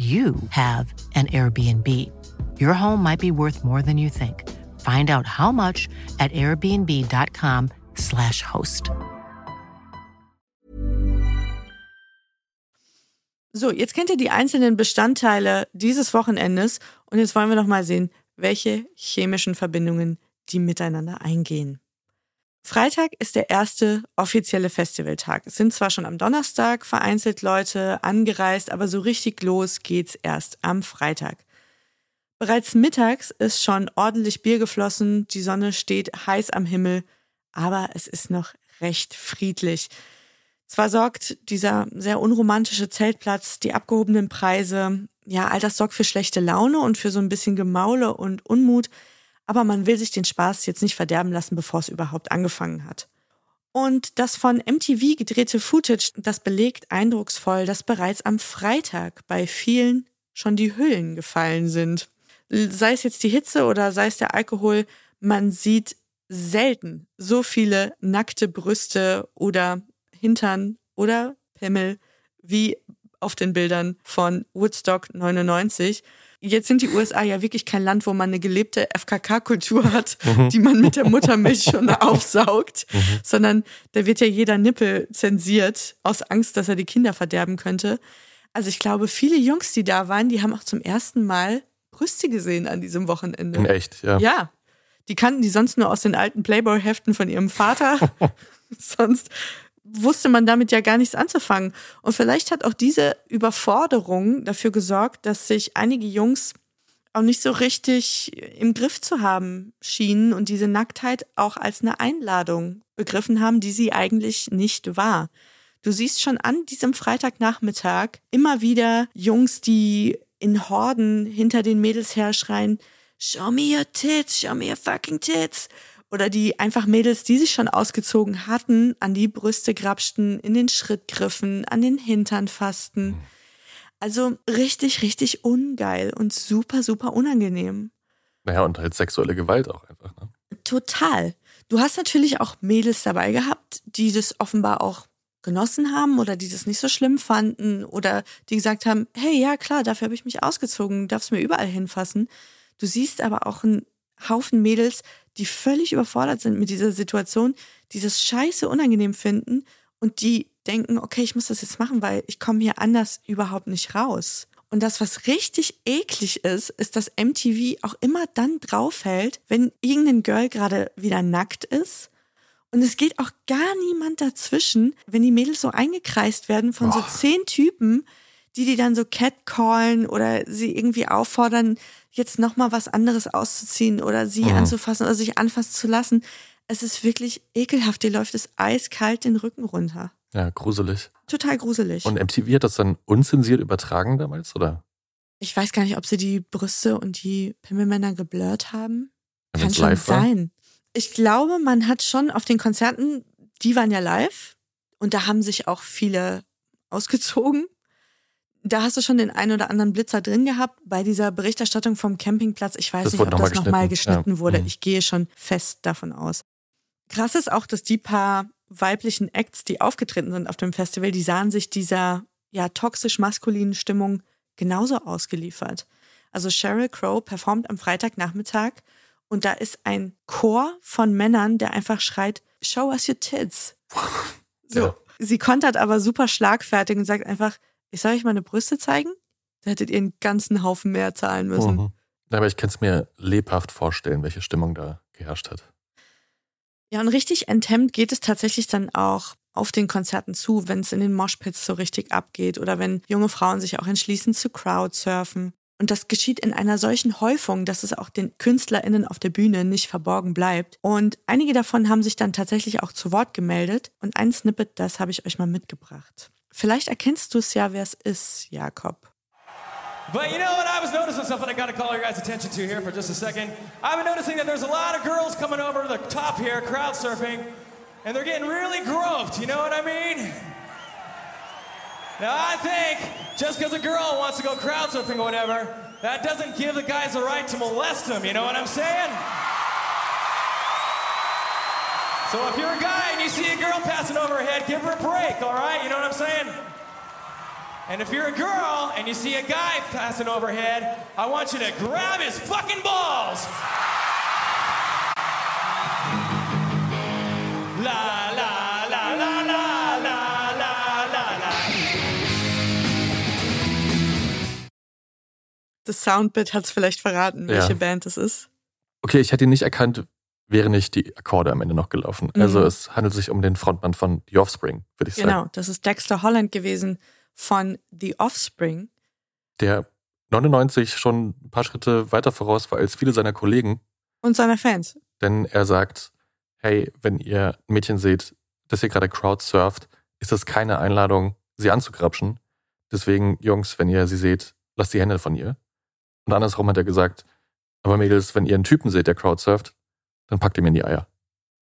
you have an Airbnb. Your home might be worth more than you think. Find out how much at airbnb.com/slash host. So, jetzt kennt ihr die einzelnen Bestandteile dieses Wochenendes und jetzt wollen wir noch mal sehen, welche chemischen Verbindungen die miteinander eingehen. Freitag ist der erste offizielle Festivaltag. Es sind zwar schon am Donnerstag vereinzelt Leute angereist, aber so richtig los geht's erst am Freitag. Bereits mittags ist schon ordentlich Bier geflossen, die Sonne steht heiß am Himmel, aber es ist noch recht friedlich. Zwar sorgt dieser sehr unromantische Zeltplatz, die abgehobenen Preise, ja, all das sorgt für schlechte Laune und für so ein bisschen Gemaule und Unmut, aber man will sich den Spaß jetzt nicht verderben lassen, bevor es überhaupt angefangen hat. Und das von MTV gedrehte Footage, das belegt eindrucksvoll, dass bereits am Freitag bei vielen schon die Hüllen gefallen sind. Sei es jetzt die Hitze oder sei es der Alkohol, man sieht selten so viele nackte Brüste oder Hintern oder Pimmel wie auf den Bildern von Woodstock 99. Jetzt sind die USA ja wirklich kein Land, wo man eine gelebte FKK-Kultur hat, mhm. die man mit der Muttermilch schon [laughs] aufsaugt, mhm. sondern da wird ja jeder Nippel zensiert aus Angst, dass er die Kinder verderben könnte. Also ich glaube, viele Jungs, die da waren, die haben auch zum ersten Mal Brüste gesehen an diesem Wochenende. In echt, ja. Ja. Die kannten die sonst nur aus den alten Playboy-Heften von ihrem Vater. [laughs] [laughs] sonst wusste man damit ja gar nichts anzufangen. Und vielleicht hat auch diese Überforderung dafür gesorgt, dass sich einige Jungs auch nicht so richtig im Griff zu haben schienen und diese Nacktheit auch als eine Einladung begriffen haben, die sie eigentlich nicht war. Du siehst schon an diesem Freitagnachmittag immer wieder Jungs, die in Horden hinter den Mädels herschreien, Show me your tits, show me your fucking tits oder die einfach Mädels, die sich schon ausgezogen hatten, an die Brüste grapschten, in den Schritt griffen, an den Hintern fassten. Also richtig, richtig ungeil und super, super unangenehm. Naja, und halt sexuelle Gewalt auch einfach. Ne? Total. Du hast natürlich auch Mädels dabei gehabt, die das offenbar auch genossen haben oder die das nicht so schlimm fanden oder die gesagt haben, hey, ja klar, dafür habe ich mich ausgezogen, darfst mir überall hinfassen. Du siehst aber auch einen Haufen Mädels, die völlig überfordert sind mit dieser Situation, die das scheiße unangenehm finden und die denken, okay, ich muss das jetzt machen, weil ich komme hier anders überhaupt nicht raus. Und das, was richtig eklig ist, ist, dass MTV auch immer dann draufhält, wenn irgendein Girl gerade wieder nackt ist. Und es geht auch gar niemand dazwischen, wenn die Mädels so eingekreist werden von Boah. so zehn Typen, die die dann so catcallen oder sie irgendwie auffordern, jetzt nochmal was anderes auszuziehen oder sie mhm. anzufassen oder sich anfassen zu lassen. Es ist wirklich ekelhaft. Dir läuft es eiskalt den Rücken runter. Ja, gruselig. Total gruselig. Und MTV hat das dann unzensiert übertragen damals, oder? Ich weiß gar nicht, ob sie die Brüste und die Pimmelmänner geblurrt haben. Wenn Kann schon sein. Ich glaube, man hat schon auf den Konzerten, die waren ja live und da haben sich auch viele ausgezogen da hast du schon den einen oder anderen Blitzer drin gehabt bei dieser Berichterstattung vom Campingplatz. Ich weiß das nicht, ob das nochmal geschnitten, ja. wurde. Ja. Mhm. Ich gehe schon fest davon aus. Krass ist auch, dass die paar weiblichen Acts, die aufgetreten sind auf dem Festival, die sahen sich dieser ja toxisch maskulinen Stimmung genauso ausgeliefert. Also Sheryl Crow performt am Freitagnachmittag und da ist ein Chor von Männern, der einfach schreit, Show us your tits. [laughs] So. Ja. Sie kontert aber super schlagfertig und sagt einfach, ich soll euch meine Brüste zeigen? Da hättet ihr einen ganzen Haufen mehr zahlen müssen. Mhm. Aber ich kann es mir lebhaft vorstellen, welche Stimmung da geherrscht hat. Ja, und richtig enthemmt geht es tatsächlich dann auch auf den Konzerten zu, wenn es in den Moshpits so richtig abgeht oder wenn junge Frauen sich auch entschließen zu Crowdsurfen. Und das geschieht in einer solchen Häufung, dass es auch den KünstlerInnen auf der Bühne nicht verborgen bleibt. Und einige davon haben sich dann tatsächlich auch zu Wort gemeldet. Und ein Snippet, das habe ich euch mal mitgebracht. Vielleicht erkennst du es ja, wer es ist, Jakob. But you know what? I was noticing something I got to call your guys' attention to here for just a second. I've been noticing that there's a lot of girls coming over the top here, crowd surfing, and they're getting really groped. You know what I mean? Now, I think just because a girl wants to go crowd surfing or whatever, that doesn't give the guys the right to molest them. You know what I'm saying? So if you're a guy and you see a girl passing overhead, give her a break, all right? You know what I'm saying? And if you're a girl and you see a guy passing overhead, I want you to grab his fucking balls. La la. Das Soundbit hat es vielleicht verraten, welche ja. Band es ist. Okay, ich hätte ihn nicht erkannt, wären nicht die Akkorde am Ende noch gelaufen. Mhm. Also es handelt sich um den Frontmann von The Offspring, würde ich sagen. Genau, das ist Dexter Holland gewesen von The Offspring. Der 99 schon ein paar Schritte weiter voraus war als viele seiner Kollegen, Und seiner Fans. denn er sagt, hey, wenn ihr ein Mädchen seht, das hier gerade crowdsurft, ist das keine Einladung, sie anzugrapschen. Deswegen, Jungs, wenn ihr sie seht, lasst die Hände von ihr. Und andersrum hat er gesagt, aber Mädels, wenn ihr einen Typen seht, der crowdsurft, dann packt ihm in die Eier.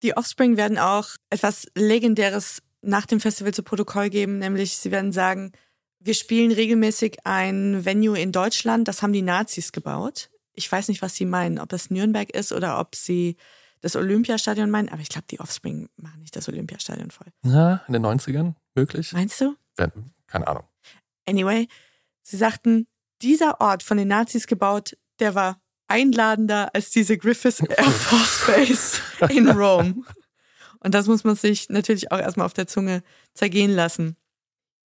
Die Offspring werden auch etwas Legendäres nach dem Festival zu Protokoll geben, nämlich sie werden sagen, wir spielen regelmäßig ein Venue in Deutschland, das haben die Nazis gebaut. Ich weiß nicht, was sie meinen, ob das Nürnberg ist oder ob sie das Olympiastadion meinen, aber ich glaube, die Offspring machen nicht das Olympiastadion voll. Ja, in den 90ern möglich? Meinst du? Wer- Keine Ahnung. Anyway, sie sagten, dieser Ort von den Nazis gebaut, der war einladender als diese Griffiths Air Force Base in Rom. Und das muss man sich natürlich auch erstmal auf der Zunge zergehen lassen.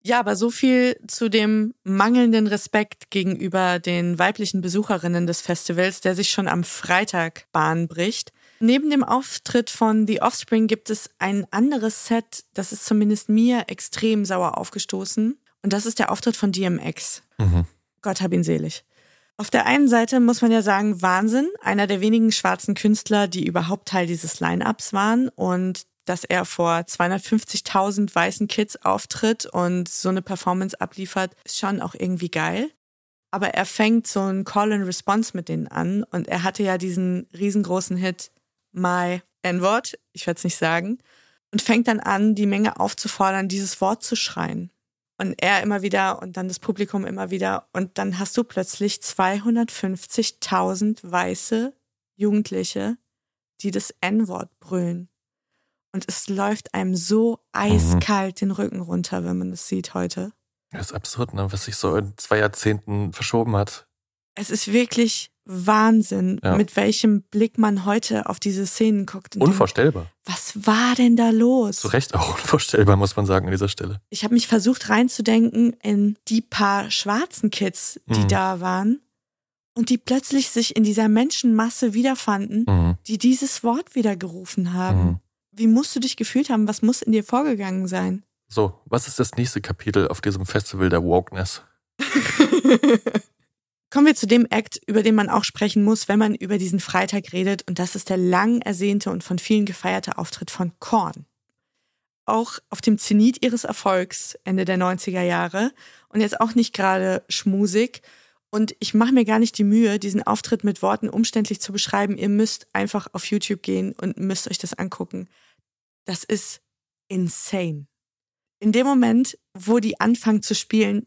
Ja, aber so viel zu dem mangelnden Respekt gegenüber den weiblichen Besucherinnen des Festivals, der sich schon am Freitag Bahn bricht. Neben dem Auftritt von The Offspring gibt es ein anderes Set, das ist zumindest mir extrem sauer aufgestoßen. Und das ist der Auftritt von DMX. Mhm. Gott hab ihn selig. Auf der einen Seite muss man ja sagen, Wahnsinn, einer der wenigen schwarzen Künstler, die überhaupt Teil dieses Line-Ups waren und dass er vor 250.000 weißen Kids auftritt und so eine Performance abliefert, ist schon auch irgendwie geil. Aber er fängt so ein Call and Response mit denen an und er hatte ja diesen riesengroßen Hit My N-Wort, ich werde es nicht sagen, und fängt dann an, die Menge aufzufordern, dieses Wort zu schreien. Und er immer wieder und dann das Publikum immer wieder. Und dann hast du plötzlich 250.000 weiße Jugendliche, die das N-Wort brüllen. Und es läuft einem so eiskalt den Rücken runter, wenn man das sieht heute. Das ist absurd, ne? was sich so in zwei Jahrzehnten verschoben hat. Es ist wirklich Wahnsinn, Ja. mit welchem Blick man heute auf diese Szenen guckt. Und denkt, Unvorstellbar. was war denn da los? Zu Recht auch [laughs] unvorstellbar, muss man sagen, an dieser Stelle. ich habe mich versucht reinzudenken in die paar schwarzen Kids, die Mhm. da waren und die plötzlich sich in dieser Menschenmasse wiederfanden, Mhm. die dieses Wort wieder gerufen haben. Mhm. Wie musst du dich gefühlt haben? Was muss in dir vorgegangen sein? So, was ist das nächste Kapitel auf diesem Festival der Wokeness? [laughs] Kommen wir zu dem Act, über den man auch sprechen muss, wenn man über diesen Freitag redet. Und das ist der lang ersehnte und von vielen gefeierte Auftritt von Korn. Auch auf dem Zenit ihres Erfolgs Ende der 90er Jahre und jetzt auch nicht gerade schmusig. Und ich mache mir gar nicht die Mühe, diesen Auftritt mit Worten umständlich zu beschreiben. Ihr müsst einfach auf YouTube gehen und müsst euch das angucken. Das ist insane. In dem Moment, wo die anfangen zu spielen,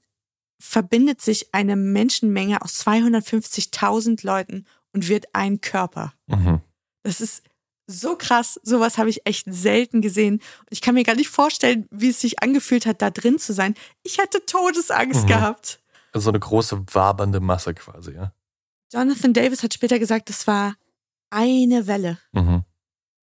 verbindet sich eine Menschenmenge aus 250.000 Leuten und wird ein Körper. Mhm. Das ist so krass. Sowas habe ich echt selten gesehen. Ich kann mir gar nicht vorstellen, wie es sich angefühlt hat, da drin zu sein. Ich hätte Todesangst Mhm. gehabt. Also so eine große wabernde Masse quasi, ja. Jonathan Davis hat später gesagt, es war eine Welle. Mhm.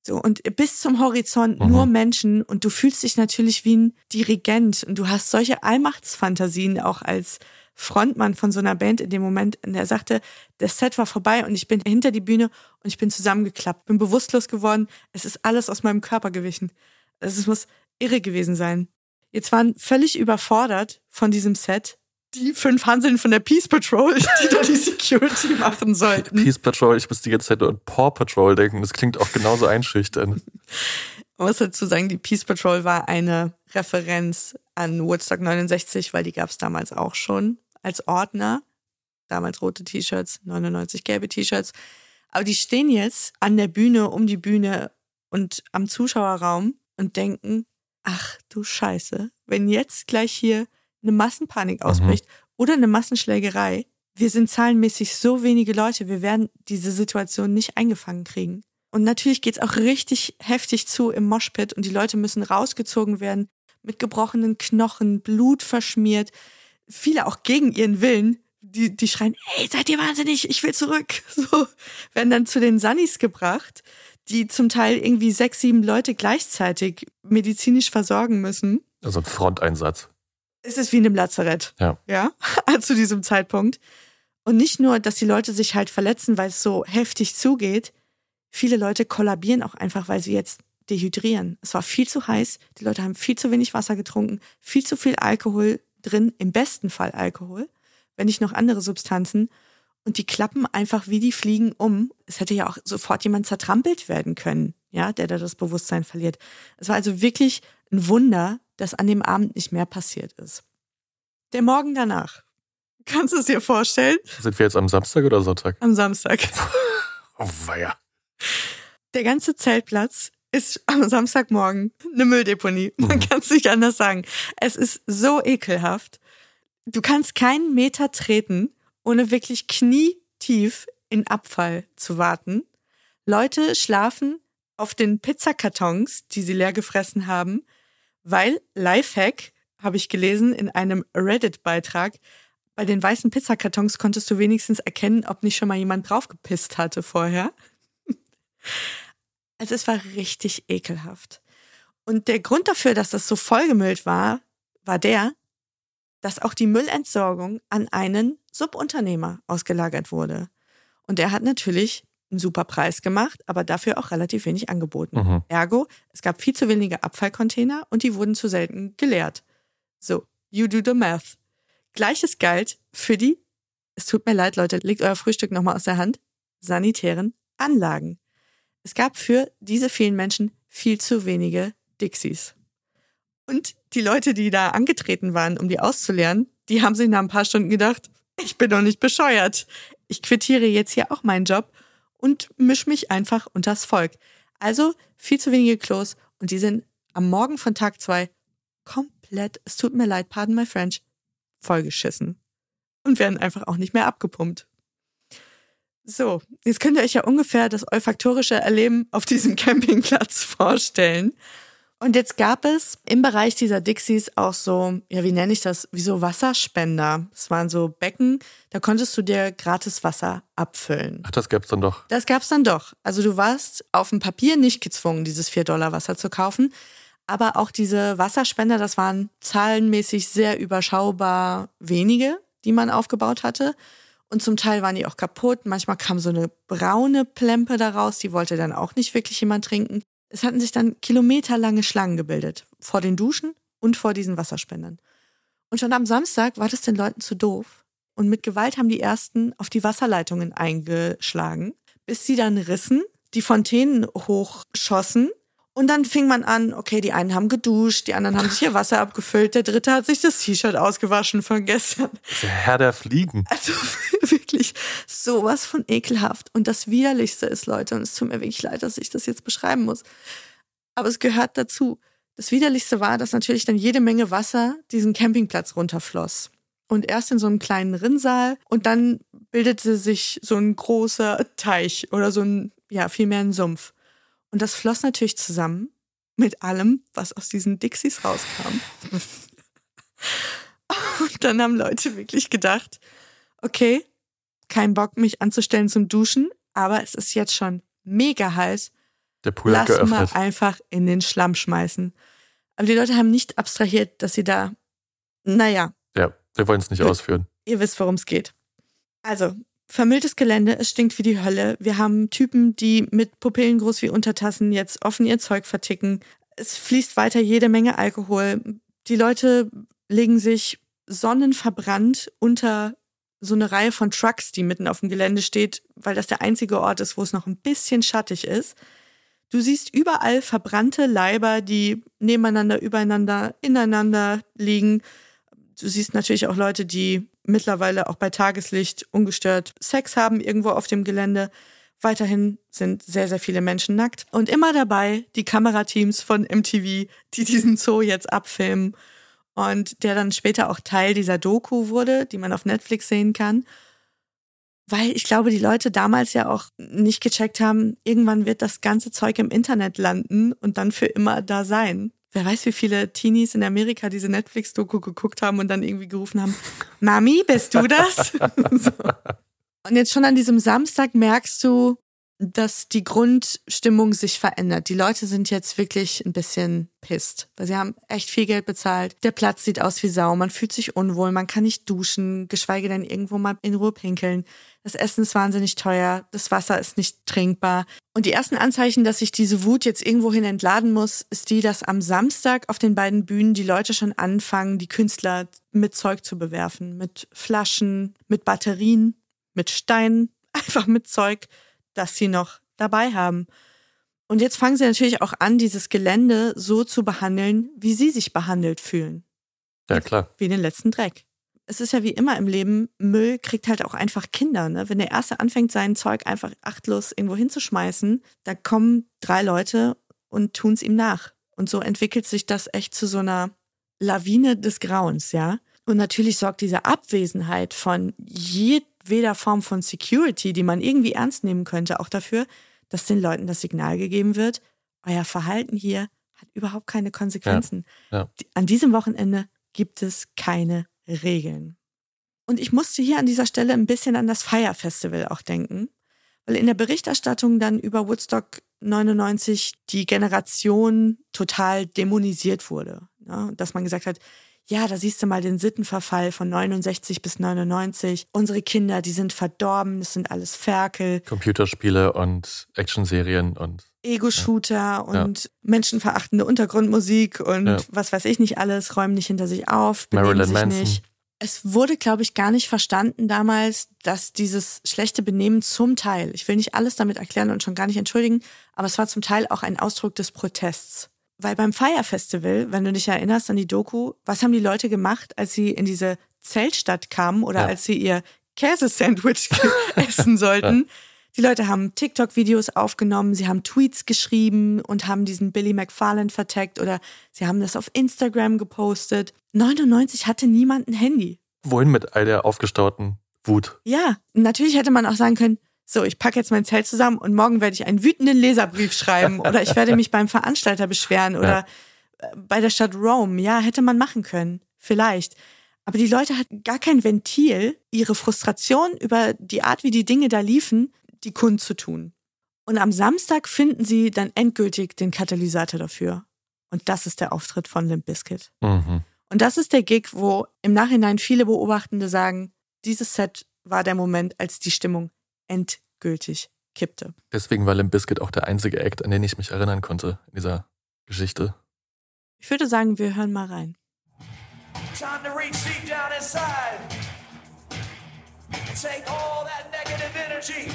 So, und bis zum Horizont Mhm. nur Menschen und du fühlst dich natürlich wie ein Dirigent und du hast solche Allmachtsfantasien auch als Frontmann von so einer Band in dem Moment. Und er sagte, das Set war vorbei und ich bin hinter die Bühne und ich bin zusammengeklappt, bin bewusstlos geworden. Es ist alles aus meinem Körper gewichen. Also Es muss irre gewesen sein. Jetzt waren völlig überfordert von diesem Set die fünf Hanseln von der Peace Patrol, [laughs] die da die Security machen sollten. Peace Patrol, ich muss die ganze Zeit nur an Paw Patrol denken. Das klingt auch genauso einschüchternd. Man muss dazu sagen, die Peace Patrol war eine Referenz an Woodstock 69, weil die gab es damals auch schon als Ordner. Damals rote T-Shirts, 99 gelbe T-Shirts. Aber die stehen jetzt an der Bühne, um die Bühne und am Zuschauerraum und denken, ach du Scheiße, wenn jetzt gleich hier eine Massenpanik ausbricht oder eine Massenschlägerei, wir sind zahlenmäßig so wenige Leute, wir werden diese Situation nicht eingefangen kriegen. Und natürlich geht's auch richtig heftig zu im Moshpit und die Leute müssen rausgezogen werden mit gebrochenen Knochen, Blut verschmiert, viele auch gegen ihren Willen. Die, die schreien, ey, seid ihr wahnsinnig, ich will zurück. [laughs] So, werden dann zu den Sunnis gebracht, die zum Teil irgendwie sechs, sieben Leute gleichzeitig medizinisch versorgen müssen. Also ein Fronteinsatz. Es ist wie in einem Lazarett. Ja. Ja, [laughs] zu diesem Zeitpunkt. Und nicht nur, dass die Leute sich halt verletzen, weil es so heftig zugeht. viele Leute kollabieren auch einfach, weil sie jetzt dehydrieren. Es war viel zu heiß, die Leute haben viel zu wenig Wasser getrunken, viel zu viel Alkohol drin, im besten Fall Alkohol, wenn nicht noch andere Substanzen. Und die klappen einfach wie die Fliegen um. Es hätte ja auch sofort jemand zertrampelt werden können, ja, der da das Bewusstsein verliert. Es war also wirklich ein Wunder, dass an dem Abend nicht mehr passiert ist. Der Morgen danach. [laughs] Kannst du es dir vorstellen? Sind wir jetzt am Samstag oder Sonntag? Am Samstag. [laughs] oh, weia. Der ganze Zeltplatz ist am Samstagmorgen eine Mülldeponie. Man mhm. kann es nicht anders sagen. Es ist so ekelhaft. Du kannst keinen Meter treten, ohne wirklich knietief in Abfall zu warten. Leute schlafen auf den Pizzakartons, die sie leer gefressen haben, weil Lifehack, habe ich gelesen in einem Reddit-Beitrag, bei den weißen Pizzakartons konntest du wenigstens erkennen, ob nicht schon mal jemand draufgepisst hatte vorher. Also [laughs] es war richtig ekelhaft. Und der Grund dafür, dass das so vollgemüllt war, war der, dass auch die Müllentsorgung an einen Subunternehmer ausgelagert wurde. Und der hat natürlich einen super Preis gemacht, aber dafür auch relativ wenig angeboten. Mhm. Ergo, es gab viel zu wenige Abfallcontainer und die wurden zu selten geleert. So, you do the math. Gleiches galt für die, es tut mir leid, Leute, legt euer Frühstück nochmal aus der Hand, sanitären Anlagen. Es gab für diese vielen Menschen viel zu wenige Dixies. Und die Leute, die da angetreten waren, um die auszulernen, die haben sich nach ein paar Stunden gedacht, ich bin doch nicht bescheuert. Ich quittiere jetzt hier auch meinen Job und misch mich einfach unters Volk. Also viel zu wenige Klos und die sind am Morgen von Tag zwei komplett, es tut mir leid, pardon my French, vollgeschissen. Und werden einfach auch nicht mehr abgepumpt. So, jetzt könnt ihr euch ja ungefähr das olfaktorische Erleben auf diesem [laughs] Campingplatz vorstellen. Und jetzt gab es im Bereich dieser Dixies auch so, ja, wie nenne ich das, wie so Wasserspender. Es waren so Becken, da konntest du dir gratis Wasser abfüllen. Ach, das gab's dann doch. Das gab's dann doch. Also du warst auf dem Papier nicht gezwungen, dieses 4 Dollar Wasser zu kaufen. Aber auch diese Wasserspender, das waren zahlenmäßig sehr überschaubar wenige, die man aufgebaut hatte. Und zum Teil waren die auch kaputt. Manchmal kam so eine braune Plempe daraus, die wollte dann auch nicht wirklich jemand trinken. Es hatten sich dann kilometerlange Schlangen gebildet. Vor den Duschen und vor diesen Wasserspendern. Und schon am Samstag war das den Leuten zu doof. Und mit Gewalt haben die ersten auf die Wasserleitungen eingeschlagen, bis sie dann rissen, die Fontänen hochschossen und dann fing man an, okay, die einen haben geduscht, die anderen haben sich ihr Wasser abgefüllt, der dritte hat sich das T-Shirt ausgewaschen von gestern. Der Herr der Fliegen. Also [laughs] wirklich sowas von ekelhaft. Und das Widerlichste ist, Leute, und es tut mir wirklich leid, dass ich das jetzt beschreiben muss, aber es gehört dazu. Das Widerlichste war, dass natürlich dann jede Menge Wasser diesen Campingplatz runterfloss. Und erst in so einem kleinen Rinnsal und dann bildete sich so ein großer Teich oder so ein, ja, vielmehr ein Sumpf. Und das floss natürlich zusammen mit allem, was aus diesen Dixies rauskam. [laughs] Und dann haben Leute wirklich gedacht, okay, kein Bock, mich anzustellen zum Duschen, aber es ist jetzt schon mega heiß. Der Pool Lass geöffnet. mal einfach in den Schlamm schmeißen. Aber die Leute haben nicht abstrahiert, dass sie da, naja. Ja, wir wollen es nicht ausführen. Ihr wisst, worum es geht. Also, vermülltes Gelände, es stinkt wie die Hölle. Wir haben Typen, die mit Pupillen groß wie Untertassen jetzt offen ihr Zeug verticken. Es fließt weiter jede Menge Alkohol. Die Leute legen sich sonnenverbrannt unter so eine Reihe von Trucks, die mitten auf dem Gelände steht, weil das der einzige Ort ist, wo es noch ein bisschen schattig ist. Du siehst überall verbrannte Leiber, die nebeneinander, übereinander, ineinander liegen. Du siehst natürlich auch Leute, die mittlerweile auch bei Tageslicht ungestört Sex haben irgendwo auf dem Gelände. Weiterhin sind sehr, sehr viele Menschen nackt. Und immer dabei die Kamerateams von MTV, die diesen Zoo jetzt abfilmen. Und der dann später auch Teil dieser Doku wurde, die man auf Netflix sehen kann. Weil ich glaube, die Leute damals ja auch nicht gecheckt haben, irgendwann wird das ganze Zeug im Internet landen und dann für immer da sein wer weiß, wie viele Teenies in Amerika diese Netflix-Doku geguckt haben und dann irgendwie gerufen haben, Mami, bist du das? [laughs] so. Und jetzt schon an diesem Samstag merkst du, dass die Grundstimmung sich verändert. Die Leute sind jetzt wirklich ein bisschen pisst, weil sie haben echt viel Geld bezahlt. Der Platz sieht aus wie Sau, man fühlt sich unwohl, man kann nicht duschen, geschweige denn irgendwo mal in Ruhe pinkeln. Das Essen ist wahnsinnig teuer, das Wasser ist nicht trinkbar. Und die ersten Anzeichen, dass sich diese Wut jetzt irgendwohin entladen muss, ist die, dass am Samstag auf den beiden Bühnen die Leute schon anfangen, die Künstler mit Zeug zu bewerfen. Mit Flaschen, mit Batterien, mit Steinen, [laughs] einfach mit Zeug, das sie noch dabei haben. Und jetzt fangen sie natürlich auch an, dieses Gelände so zu behandeln, wie sie sich behandelt fühlen. Ja, klar. Wie den letzten Dreck. Es ist ja wie immer im Leben, Müll kriegt halt auch einfach Kinder. Ne? Wenn der Erste anfängt, sein Zeug einfach achtlos irgendwo hinzuschmeißen, da kommen drei Leute und tun es ihm nach. Und so entwickelt sich das echt zu so einer Lawine des Grauens, ja. Und natürlich sorgt diese Abwesenheit von jedweder Form von Security, die man irgendwie ernst nehmen könnte, auch dafür, dass den Leuten das Signal gegeben wird, euer Verhalten hier hat überhaupt keine Konsequenzen. Ja, ja. An diesem Wochenende gibt es keine Regeln. Und ich musste hier an dieser Stelle ein bisschen an das Fire Festival auch denken, weil in der Berichterstattung dann über Woodstock 99 die Generation total dämonisiert wurde. Ja, dass man gesagt hat, ja, da siehst du mal den Sittenverfall von 69 bis 99. Unsere Kinder, die sind verdorben, das sind alles Ferkel. Computerspiele und Actionserien und Ego-Shooter ja. und ja. menschenverachtende Untergrundmusik und ja. was weiß ich nicht alles, räumen nicht hinter sich auf, Marilyn sich Manson. nicht. Es wurde, glaube ich, gar nicht verstanden damals, dass dieses schlechte Benehmen zum Teil, ich will nicht alles damit erklären und schon gar nicht entschuldigen, aber es war zum Teil auch ein Ausdruck des Protests. Weil beim Fire Festival, wenn du dich erinnerst an die Doku, was haben die Leute gemacht, als sie in diese Zeltstadt kamen oder als sie ihr Käsesandwich [laughs] essen sollten? Die Leute haben TikTok-Videos aufgenommen, sie haben Tweets geschrieben und haben diesen Billy McFarland vertagt oder sie haben das auf Instagram gepostet. 99 hatte niemand ein Handy. Wohin mit all der aufgestauten Wut? Ja, natürlich hätte man auch sagen können, so, ich packe jetzt mein Zelt zusammen und morgen werde ich einen wütenden Leserbrief schreiben oder ich werde mich [laughs] beim Veranstalter beschweren oder ja. bei der Stadt Rome. Ja, hätte man machen können. Vielleicht. Aber die Leute hatten gar kein Ventil, ihre Frustration über die Art, wie die Dinge da liefen, die kundzutun. Und am Samstag finden sie dann endgültig den Katalysator dafür. Und das ist der Auftritt von Limp Bizkit. Mhm. Und das ist der Gig, wo im Nachhinein viele Beobachtende sagen, dieses Set war der Moment, als die Stimmung endgültig kippte. Deswegen war Limp Bizkit auch der einzige Act, an den ich mich erinnern konnte in dieser Geschichte. Ich würde sagen, wir hören mal rein. Time to reach deep down inside take all that negative energy.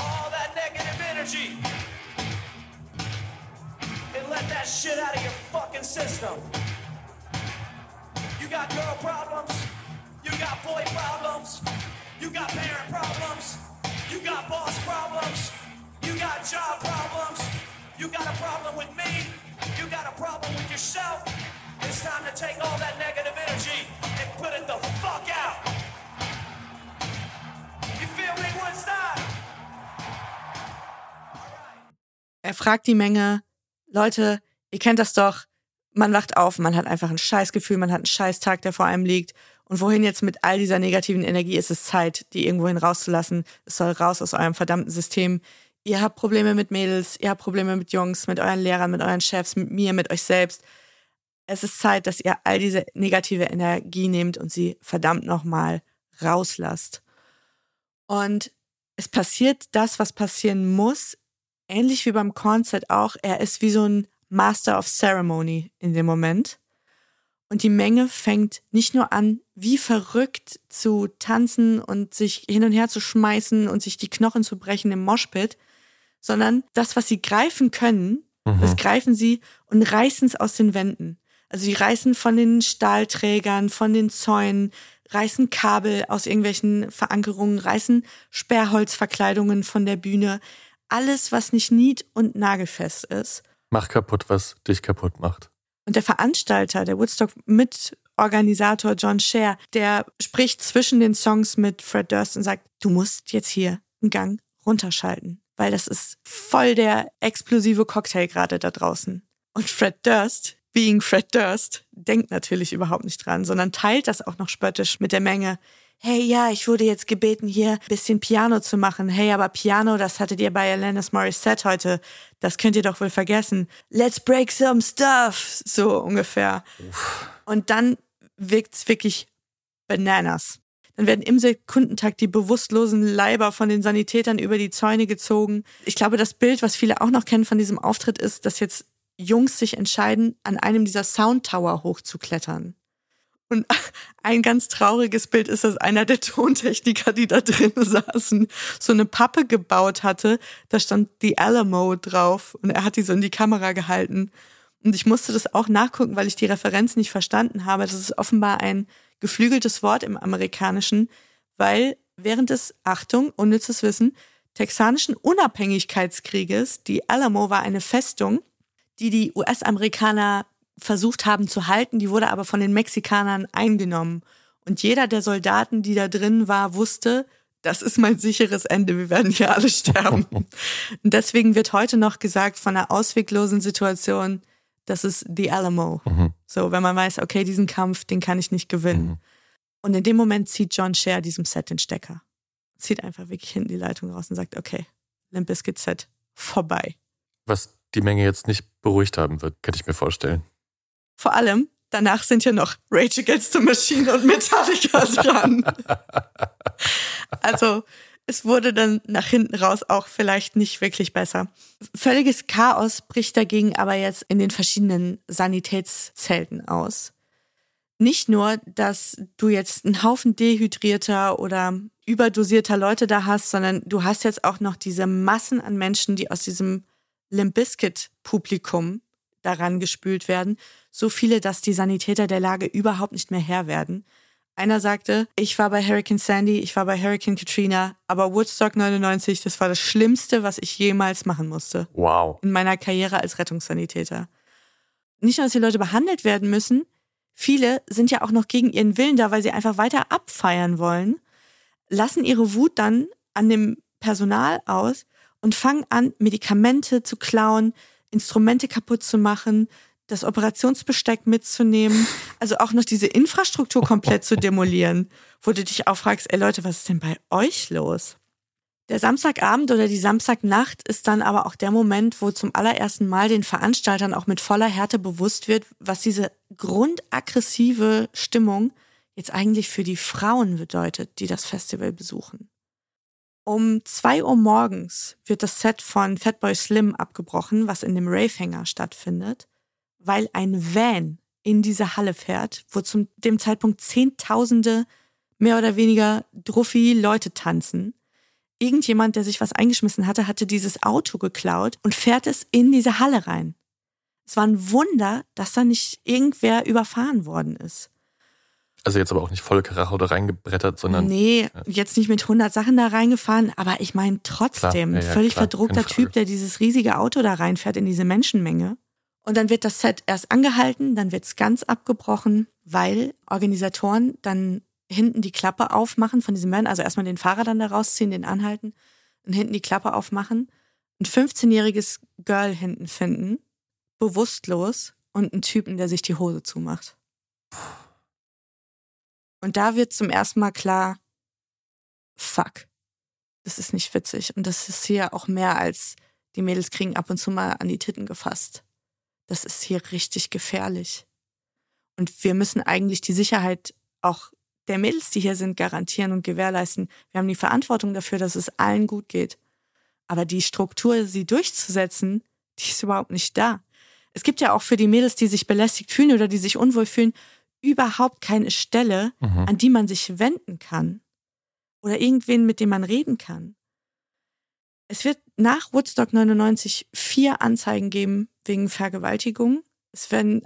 All that negative energy. And let that shit out of your fucking system. You got girl problems. You got boy problems. You got parent problems. You got boss problems. You got job problems. You got a problem with me. You got a problem with yourself. It's time to take all that negative energy and put it the fuck out. You feel me, Woodstock? Er fragt die Menge, Leute, ihr kennt das doch, man wacht auf, man hat einfach ein Scheißgefühl, man hat einen Scheißtag, der vor einem liegt. Und wohin jetzt mit all dieser negativen Energie ist es Zeit, die irgendwohin rauszulassen. Es soll raus aus eurem verdammten System. Ihr habt Probleme mit Mädels, ihr habt Probleme mit Jungs, mit euren Lehrern, mit euren Chefs, mit mir, mit euch selbst. Es ist Zeit, dass ihr all diese negative Energie nehmt und sie verdammt nochmal rauslasst. Und es passiert das, was passieren muss, ähnlich wie beim Concert auch. Er ist wie so ein Master of Ceremony in dem Moment. Und die Menge fängt nicht nur an, wie verrückt zu tanzen und sich hin und her zu schmeißen und sich die Knochen zu brechen im Moshpit, sondern das, was sie greifen können, mhm. das greifen sie und reißen es aus den Wänden. Also sie reißen von den Stahlträgern, von den Zäunen, reißen Kabel aus irgendwelchen Verankerungen, reißen Sperrholzverkleidungen von der Bühne. Alles, was nicht nied- und nagelfest ist. Mach kaputt, was dich kaputt macht. Und der Veranstalter, der Woodstock-Mitorganisator John Scher, der spricht zwischen den Songs mit Fred Durst und sagt, du musst jetzt hier einen Gang runterschalten, weil das ist voll der explosive Cocktail gerade da draußen. Und Fred Durst, being Fred Durst, denkt natürlich überhaupt nicht dran, sondern teilt das auch noch spöttisch mit der Menge. Hey, ja, ich wurde jetzt gebeten, hier ein bisschen Piano zu machen. Hey, aber Piano, das hattet ihr bei Alanis Morissette heute. Das könnt ihr doch wohl vergessen. Let's break some stuff. So ungefähr. Uff. Und dann wirkt's wirklich bananas. Dann werden im Sekundentakt die bewusstlosen Leiber von den Sanitätern über die Zäune gezogen. Ich glaube, das Bild, was viele auch noch kennen von diesem Auftritt, ist, dass jetzt Jungs sich entscheiden, an einem dieser Soundtower hochzuklettern. Und ein ganz trauriges Bild ist, dass einer der Tontechniker, die da drin saßen, so eine Pappe gebaut hatte. Da stand die Alamo drauf und er hat die so in die Kamera gehalten. Und ich musste das auch nachgucken, weil ich die Referenz nicht verstanden habe. Das ist offenbar ein geflügeltes Wort im Amerikanischen, weil während des, Achtung, unnützes Wissen, texanischen Unabhängigkeitskrieges, die Alamo war eine Festung, die die US-Amerikaner versucht haben zu halten, die wurde aber von den Mexikanern eingenommen. Und jeder der Soldaten, die da drin war, wusste, das ist mein sicheres Ende, wir werden hier alle sterben. [laughs] Und deswegen wird heute noch gesagt von einer ausweglosen Situation, das ist the Alamo. Mhm. So, wenn man weiß, okay, diesen Kampf, den kann ich nicht gewinnen. Mhm. Und in dem Moment zieht John Share diesem Set den Stecker. Zieht einfach wirklich hinten die Leitung raus und sagt, okay, Limp Bizkit Set vorbei. Was die Menge jetzt nicht beruhigt haben wird, könnte ich mir vorstellen. Vor allem, danach sind ja noch Rage Against the Machine und Metallica [laughs] dran. also, es wurde dann nach hinten raus auch vielleicht nicht wirklich besser. Völliges Chaos bricht dagegen aber jetzt in den verschiedenen Sanitätszelten aus. Nicht nur, dass du jetzt einen Haufen dehydrierter oder überdosierter Leute da hast, sondern du hast jetzt auch noch diese Massen an Menschen, die aus diesem Limp Bizkit Publikum daran gespült werden. So viele, dass die Sanitäter der Lage überhaupt nicht mehr Herr werden. Einer sagte, ich war bei Hurricane Sandy, ich war bei Hurricane Katrina, aber Woodstock 99, das war das Schlimmste, was ich jemals machen musste. Wow. In meiner Karriere als Rettungssanitäter. Nicht nur, dass die Leute behandelt werden müssen, viele sind ja auch noch gegen ihren Willen da, weil sie einfach weiter abfeiern wollen, lassen ihre Wut dann an dem Personal aus und fangen an, Medikamente zu klauen, Instrumente kaputt zu machen, das Operationsbesteck mitzunehmen, also auch noch diese Infrastruktur komplett zu demolieren, wo du dich auch fragst, ey Leute, was ist denn bei euch los? Der Samstagabend oder die Samstagnacht ist dann aber auch der Moment, wo zum allerersten Mal den Veranstaltern auch mit voller Härte bewusst wird, was diese grundaggressive Stimmung jetzt eigentlich für die Frauen bedeutet, die das Festival besuchen. Um zwei Uhr morgens wird das Set von Fatboy Slim abgebrochen, was in dem Rave-Hänger stattfindet weil ein Van in diese Halle fährt, wo zum dem Zeitpunkt Zehntausende mehr oder weniger druffi Leute tanzen. Irgendjemand, der sich was eingeschmissen hatte, hatte dieses Auto geklaut und fährt es in diese Halle rein. Es war ein Wunder, dass da nicht irgendwer überfahren worden ist. Also jetzt aber auch nicht voll Karacho da reingebrettert, sondern. Nee, ja. jetzt nicht mit 100 Sachen da reingefahren, aber ich meine trotzdem, ja, ja, völlig klar, verdruckter Typ, der dieses riesige Auto da reinfährt in diese Menschenmenge. Und dann wird das Set erst angehalten, dann wird es ganz abgebrochen, weil Organisatoren dann hinten die Klappe aufmachen von diesem Van, also erstmal den Fahrer dann da rausziehen, den anhalten und hinten die Klappe aufmachen, ein 15-jähriges Girl hinten finden, bewusstlos und einen Typen, der sich die Hose zumacht. Und da wird zum ersten Mal klar, fuck, das ist nicht witzig. Und das ist hier auch mehr als die Mädels kriegen ab und zu mal an die Titten gefasst das ist hier richtig gefährlich. Und wir müssen eigentlich die Sicherheit auch der Mädels, die hier sind, garantieren und gewährleisten. Wir haben die Verantwortung dafür, dass es allen gut geht. Aber die Struktur, sie durchzusetzen, die ist überhaupt nicht da. Es gibt ja auch für die Mädels, die sich belästigt fühlen oder die sich unwohl fühlen, überhaupt keine Stelle, mhm. an die man sich wenden kann. Oder irgendwen, mit dem man reden kann. Es wird nach Woodstock 99 vier Anzeigen geben wegen Vergewaltigung. Es werden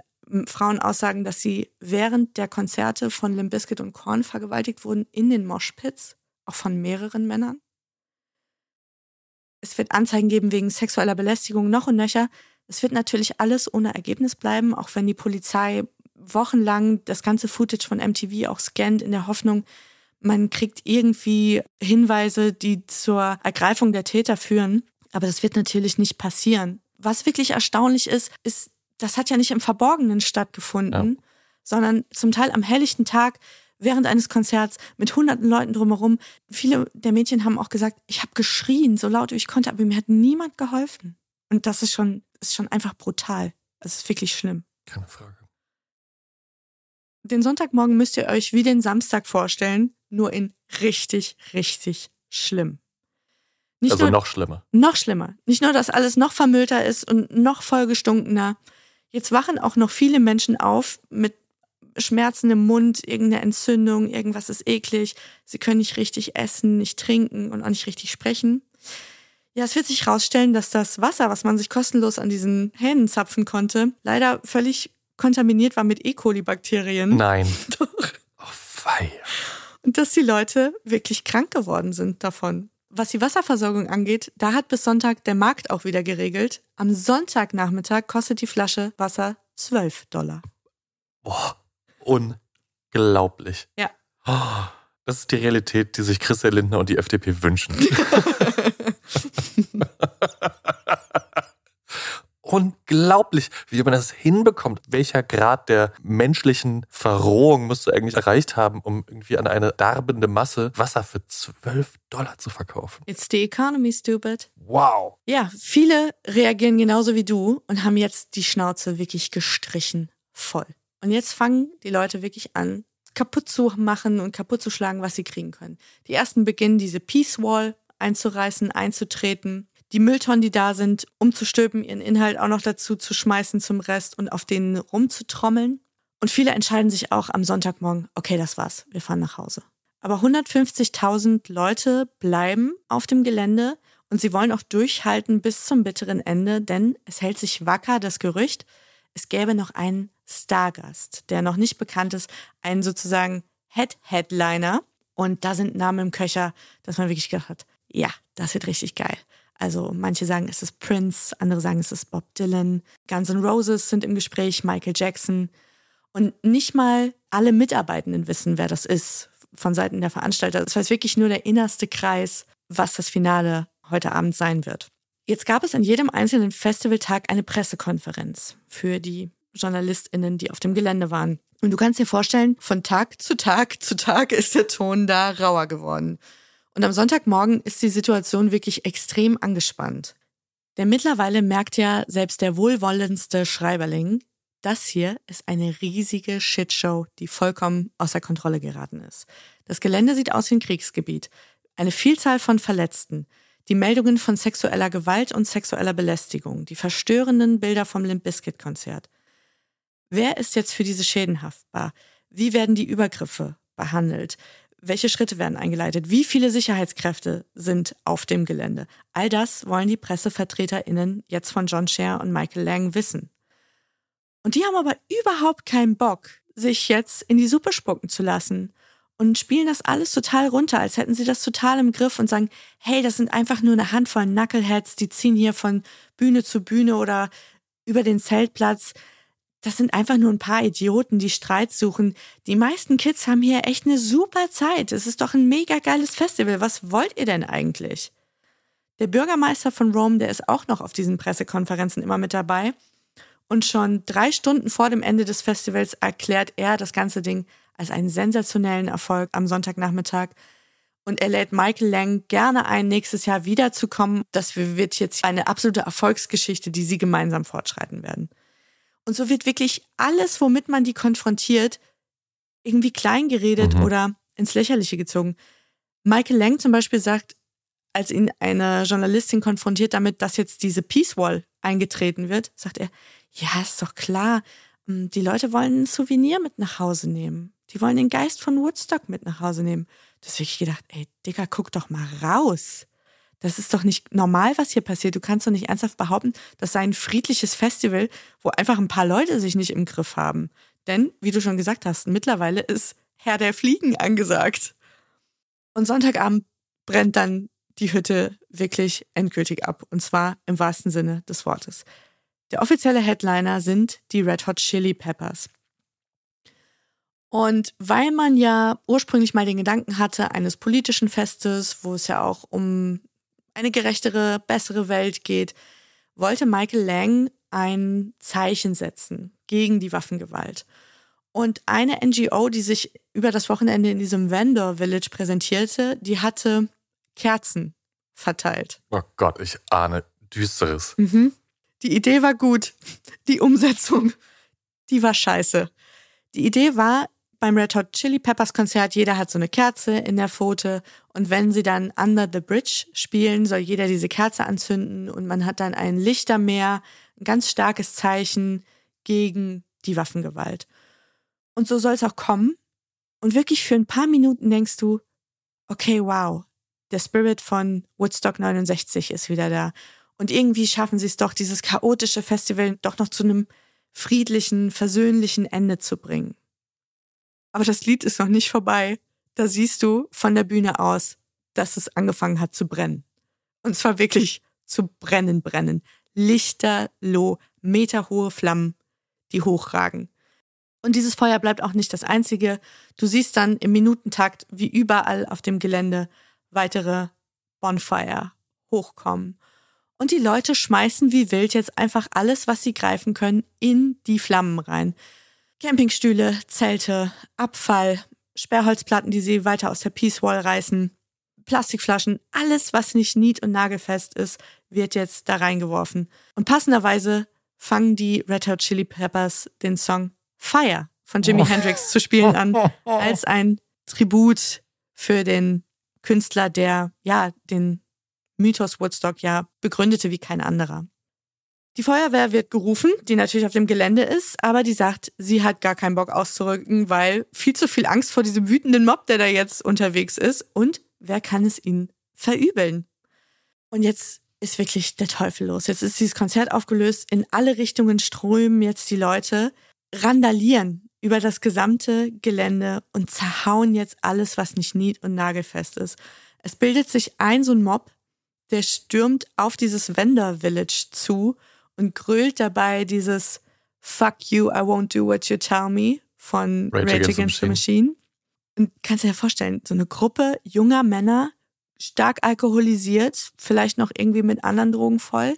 Frauen aussagen, dass sie während der Konzerte von Limp Bizkit und Korn vergewaltigt wurden in den Moshpits, auch von mehreren Männern. Es wird Anzeigen geben wegen sexueller Belästigung noch und nöcher. Es wird natürlich alles ohne Ergebnis bleiben, auch wenn die Polizei wochenlang das ganze Footage von MTV auch scannt in der Hoffnung, man kriegt irgendwie Hinweise, die zur Ergreifung der Täter führen. Aber das wird natürlich nicht passieren. Was wirklich erstaunlich ist, ist, das hat ja nicht im Verborgenen stattgefunden, ja. sondern zum Teil am helllichten Tag während eines Konzerts mit hunderten Leuten drumherum. Viele der Mädchen haben auch gesagt, ich habe geschrien, so laut wie ich konnte, aber mir hat niemand geholfen. Und das ist schon, ist schon einfach brutal. Das ist wirklich schlimm. Keine Frage. Den Sonntagmorgen müsst ihr euch wie den Samstag vorstellen, nur in richtig, richtig schlimm. Nicht also nur, noch schlimmer. Noch schlimmer. Nicht nur, dass alles noch vermüllter ist und noch vollgestunkener. Jetzt wachen auch noch viele Menschen auf mit Schmerzen im Mund, irgendeine Entzündung, irgendwas ist eklig. Sie können nicht richtig essen, nicht trinken und auch nicht richtig sprechen. Ja, es wird sich herausstellen, dass das Wasser, was man sich kostenlos an diesen Hähnen zapfen konnte, leider völlig kontaminiert war mit E. coli-Bakterien. Nein. [laughs] Doch. Oh, fei. Und dass die Leute wirklich krank geworden sind davon. Was die Wasserversorgung angeht, da hat bis Sonntag der Markt auch wieder geregelt. Am Sonntagnachmittag kostet die Flasche Wasser 12 Dollar. Boah, unglaublich. Ja. Oh, das ist die Realität, die sich Christian Lindner und die FDP wünschen. [laughs] [laughs] unglaublich, wie man das hinbekommt. Welcher Grad der menschlichen Verrohung musst du eigentlich erreicht haben, um irgendwie an eine darbende Masse Wasser für 12 Dollar zu verkaufen? It's the economy, stupid. Wow. Ja, viele reagieren genauso wie du und haben jetzt die Schnauze wirklich gestrichen voll. Und jetzt fangen die Leute wirklich an, kaputt zu machen und kaputt zu schlagen, was sie kriegen können. Die ersten beginnen, diese Peace Wall einzureißen, einzutreten die Mülltonnen, die da sind, umzustülpen, ihren Inhalt auch noch dazu zu schmeißen zum Rest und auf denen rumzutrommeln. Und viele entscheiden sich auch am Sonntagmorgen, okay, das war's, wir fahren nach Hause. Aber 150.000 Leute bleiben auf dem Gelände und sie wollen auch durchhalten bis zum bitteren Ende, denn es hält sich wacker das Gerücht, es gäbe noch einen Stargast, der noch nicht bekannt ist, einen sozusagen Head-Headliner. Und da sind Namen im Köcher, dass man wirklich gedacht hat, ja, das wird richtig geil. Also manche sagen, es ist Prince, andere sagen, es ist Bob Dylan. Guns N' Roses sind im Gespräch, Michael Jackson. Und nicht mal alle Mitarbeitenden wissen, wer das ist von Seiten der Veranstalter. Das weiß wirklich nur der innerste Kreis, was das Finale heute Abend sein wird. Jetzt gab es an jedem einzelnen Festivaltag eine Pressekonferenz für die JournalistInnen, die auf dem Gelände waren. Und du kannst dir vorstellen, von Tag zu Tag zu Tag ist der Ton da rauer geworden. Und am Sonntagmorgen ist die Situation wirklich extrem angespannt. Denn mittlerweile merkt ja selbst der wohlwollendste Schreiberling, das hier ist eine riesige Shitshow, die vollkommen außer Kontrolle geraten ist. Das Gelände sieht aus wie ein Kriegsgebiet. Eine Vielzahl von Verletzten, die Meldungen von sexueller Gewalt und sexueller Belästigung, die verstörenden Bilder vom Limp Bizkit Konzert. Wer ist jetzt für diese Schäden haftbar? Wie werden die Übergriffe behandelt? Welche Schritte werden eingeleitet, wie viele Sicherheitskräfte sind auf dem Gelände. All das wollen die PressevertreterInnen jetzt von John Scher und Michael Lang wissen. Und die haben aber überhaupt keinen Bock, sich jetzt in die Suppe spucken zu lassen und spielen das alles total runter, als hätten sie das total im Griff und sagen, hey, das sind einfach nur eine Handvoll Knuckleheads, die ziehen hier von Bühne zu Bühne oder über den Zeltplatz das sind einfach nur ein paar Idioten, die Streit suchen. Die meisten Kids haben hier echt eine super Zeit. Es ist doch ein mega geiles Festival. Was wollt ihr denn eigentlich? Der Bürgermeister von Rome, der ist auch noch auf diesen Pressekonferenzen immer mit dabei. Und schon drei Stunden vor dem Ende des Festivals erklärt er das ganze Ding als einen sensationellen Erfolg am Sonntagnachmittag. Und er lädt Michael Lang gerne ein, nächstes Jahr wiederzukommen. Das wird jetzt eine absolute Erfolgsgeschichte, die sie gemeinsam fortschreiten werden. Und so wird wirklich alles, womit man die konfrontiert, irgendwie kleingeredet mhm. oder ins Lächerliche gezogen. Michael Lang zum Beispiel sagt, als ihn eine Journalistin konfrontiert damit, dass jetzt diese Peace Wall eingetreten wird, sagt er, ja, ist doch klar, hm, die Leute wollen ein Souvenir mit nach Hause nehmen. Die wollen den Geist von Woodstock mit nach Hause nehmen. Das habe ich gedacht, ey, Dicker, guck doch mal raus. Das ist doch nicht normal, was hier passiert. Du kannst doch nicht ernsthaft behaupten, das sei ein friedliches Festival, wo einfach ein paar Leute sich nicht im Griff haben. Denn, wie du schon gesagt hast, mittlerweile ist Herr der Fliegen angesagt. Und Sonntagabend brennt dann die Hütte wirklich endgültig ab. Und zwar im wahrsten Sinne des Wortes. Der offizielle Headliner sind die Red Hot Chili Peppers. Und weil man ja ursprünglich mal den Gedanken hatte eines politischen Festes, wo es ja auch um eine gerechtere, bessere Welt geht, wollte Michael Lang ein Zeichen setzen gegen die Waffengewalt. Und eine NGO, die sich über das Wochenende in diesem Vendor Village präsentierte, die hatte Kerzen verteilt. Oh Gott, ich ahne Düsteres. Mhm. Die Idee war gut. Die Umsetzung, die war scheiße. Die Idee war, beim Red Hot Chili Peppers Konzert, jeder hat so eine Kerze in der Pfote und wenn sie dann Under the Bridge spielen, soll jeder diese Kerze anzünden und man hat dann ein Lichtermeer, ein ganz starkes Zeichen gegen die Waffengewalt. Und so soll es auch kommen. Und wirklich für ein paar Minuten denkst du, okay, wow, der Spirit von Woodstock 69 ist wieder da. Und irgendwie schaffen sie es doch, dieses chaotische Festival doch noch zu einem friedlichen, versöhnlichen Ende zu bringen. Aber das Lied ist noch nicht vorbei. Da siehst du von der Bühne aus, dass es angefangen hat zu brennen. Und zwar wirklich zu brennen, brennen. Lichterloh, meterhohe Flammen, die hochragen. Und dieses Feuer bleibt auch nicht das einzige. Du siehst dann im Minutentakt, wie überall auf dem Gelände weitere Bonfire hochkommen. Und die Leute schmeißen wie wild jetzt einfach alles, was sie greifen können, in die Flammen rein. Campingstühle, Zelte, Abfall, Sperrholzplatten, die sie weiter aus der Peace Wall reißen, Plastikflaschen, alles, was nicht nied- und nagelfest ist, wird jetzt da reingeworfen. Und passenderweise fangen die Red Hot Chili Peppers den Song Fire von Jimi Hendrix zu spielen an, [laughs] als ein Tribut für den Künstler, der ja den Mythos Woodstock ja begründete wie kein anderer. Die Feuerwehr wird gerufen, die natürlich auf dem Gelände ist, aber die sagt, sie hat gar keinen Bock auszurücken, weil viel zu viel Angst vor diesem wütenden Mob, der da jetzt unterwegs ist. Und wer kann es ihnen verübeln? Und jetzt ist wirklich der Teufel los. Jetzt ist dieses Konzert aufgelöst. In alle Richtungen strömen jetzt die Leute, randalieren über das gesamte Gelände und zerhauen jetzt alles, was nicht nied- und nagelfest ist. Es bildet sich ein so ein Mob, der stürmt auf dieses Vendor Village zu und grölt dabei dieses Fuck you, I won't do what you tell me von Rage, Rage Against, Against the Machine. Und kannst dir ja vorstellen, so eine Gruppe junger Männer, stark alkoholisiert, vielleicht noch irgendwie mit anderen Drogen voll.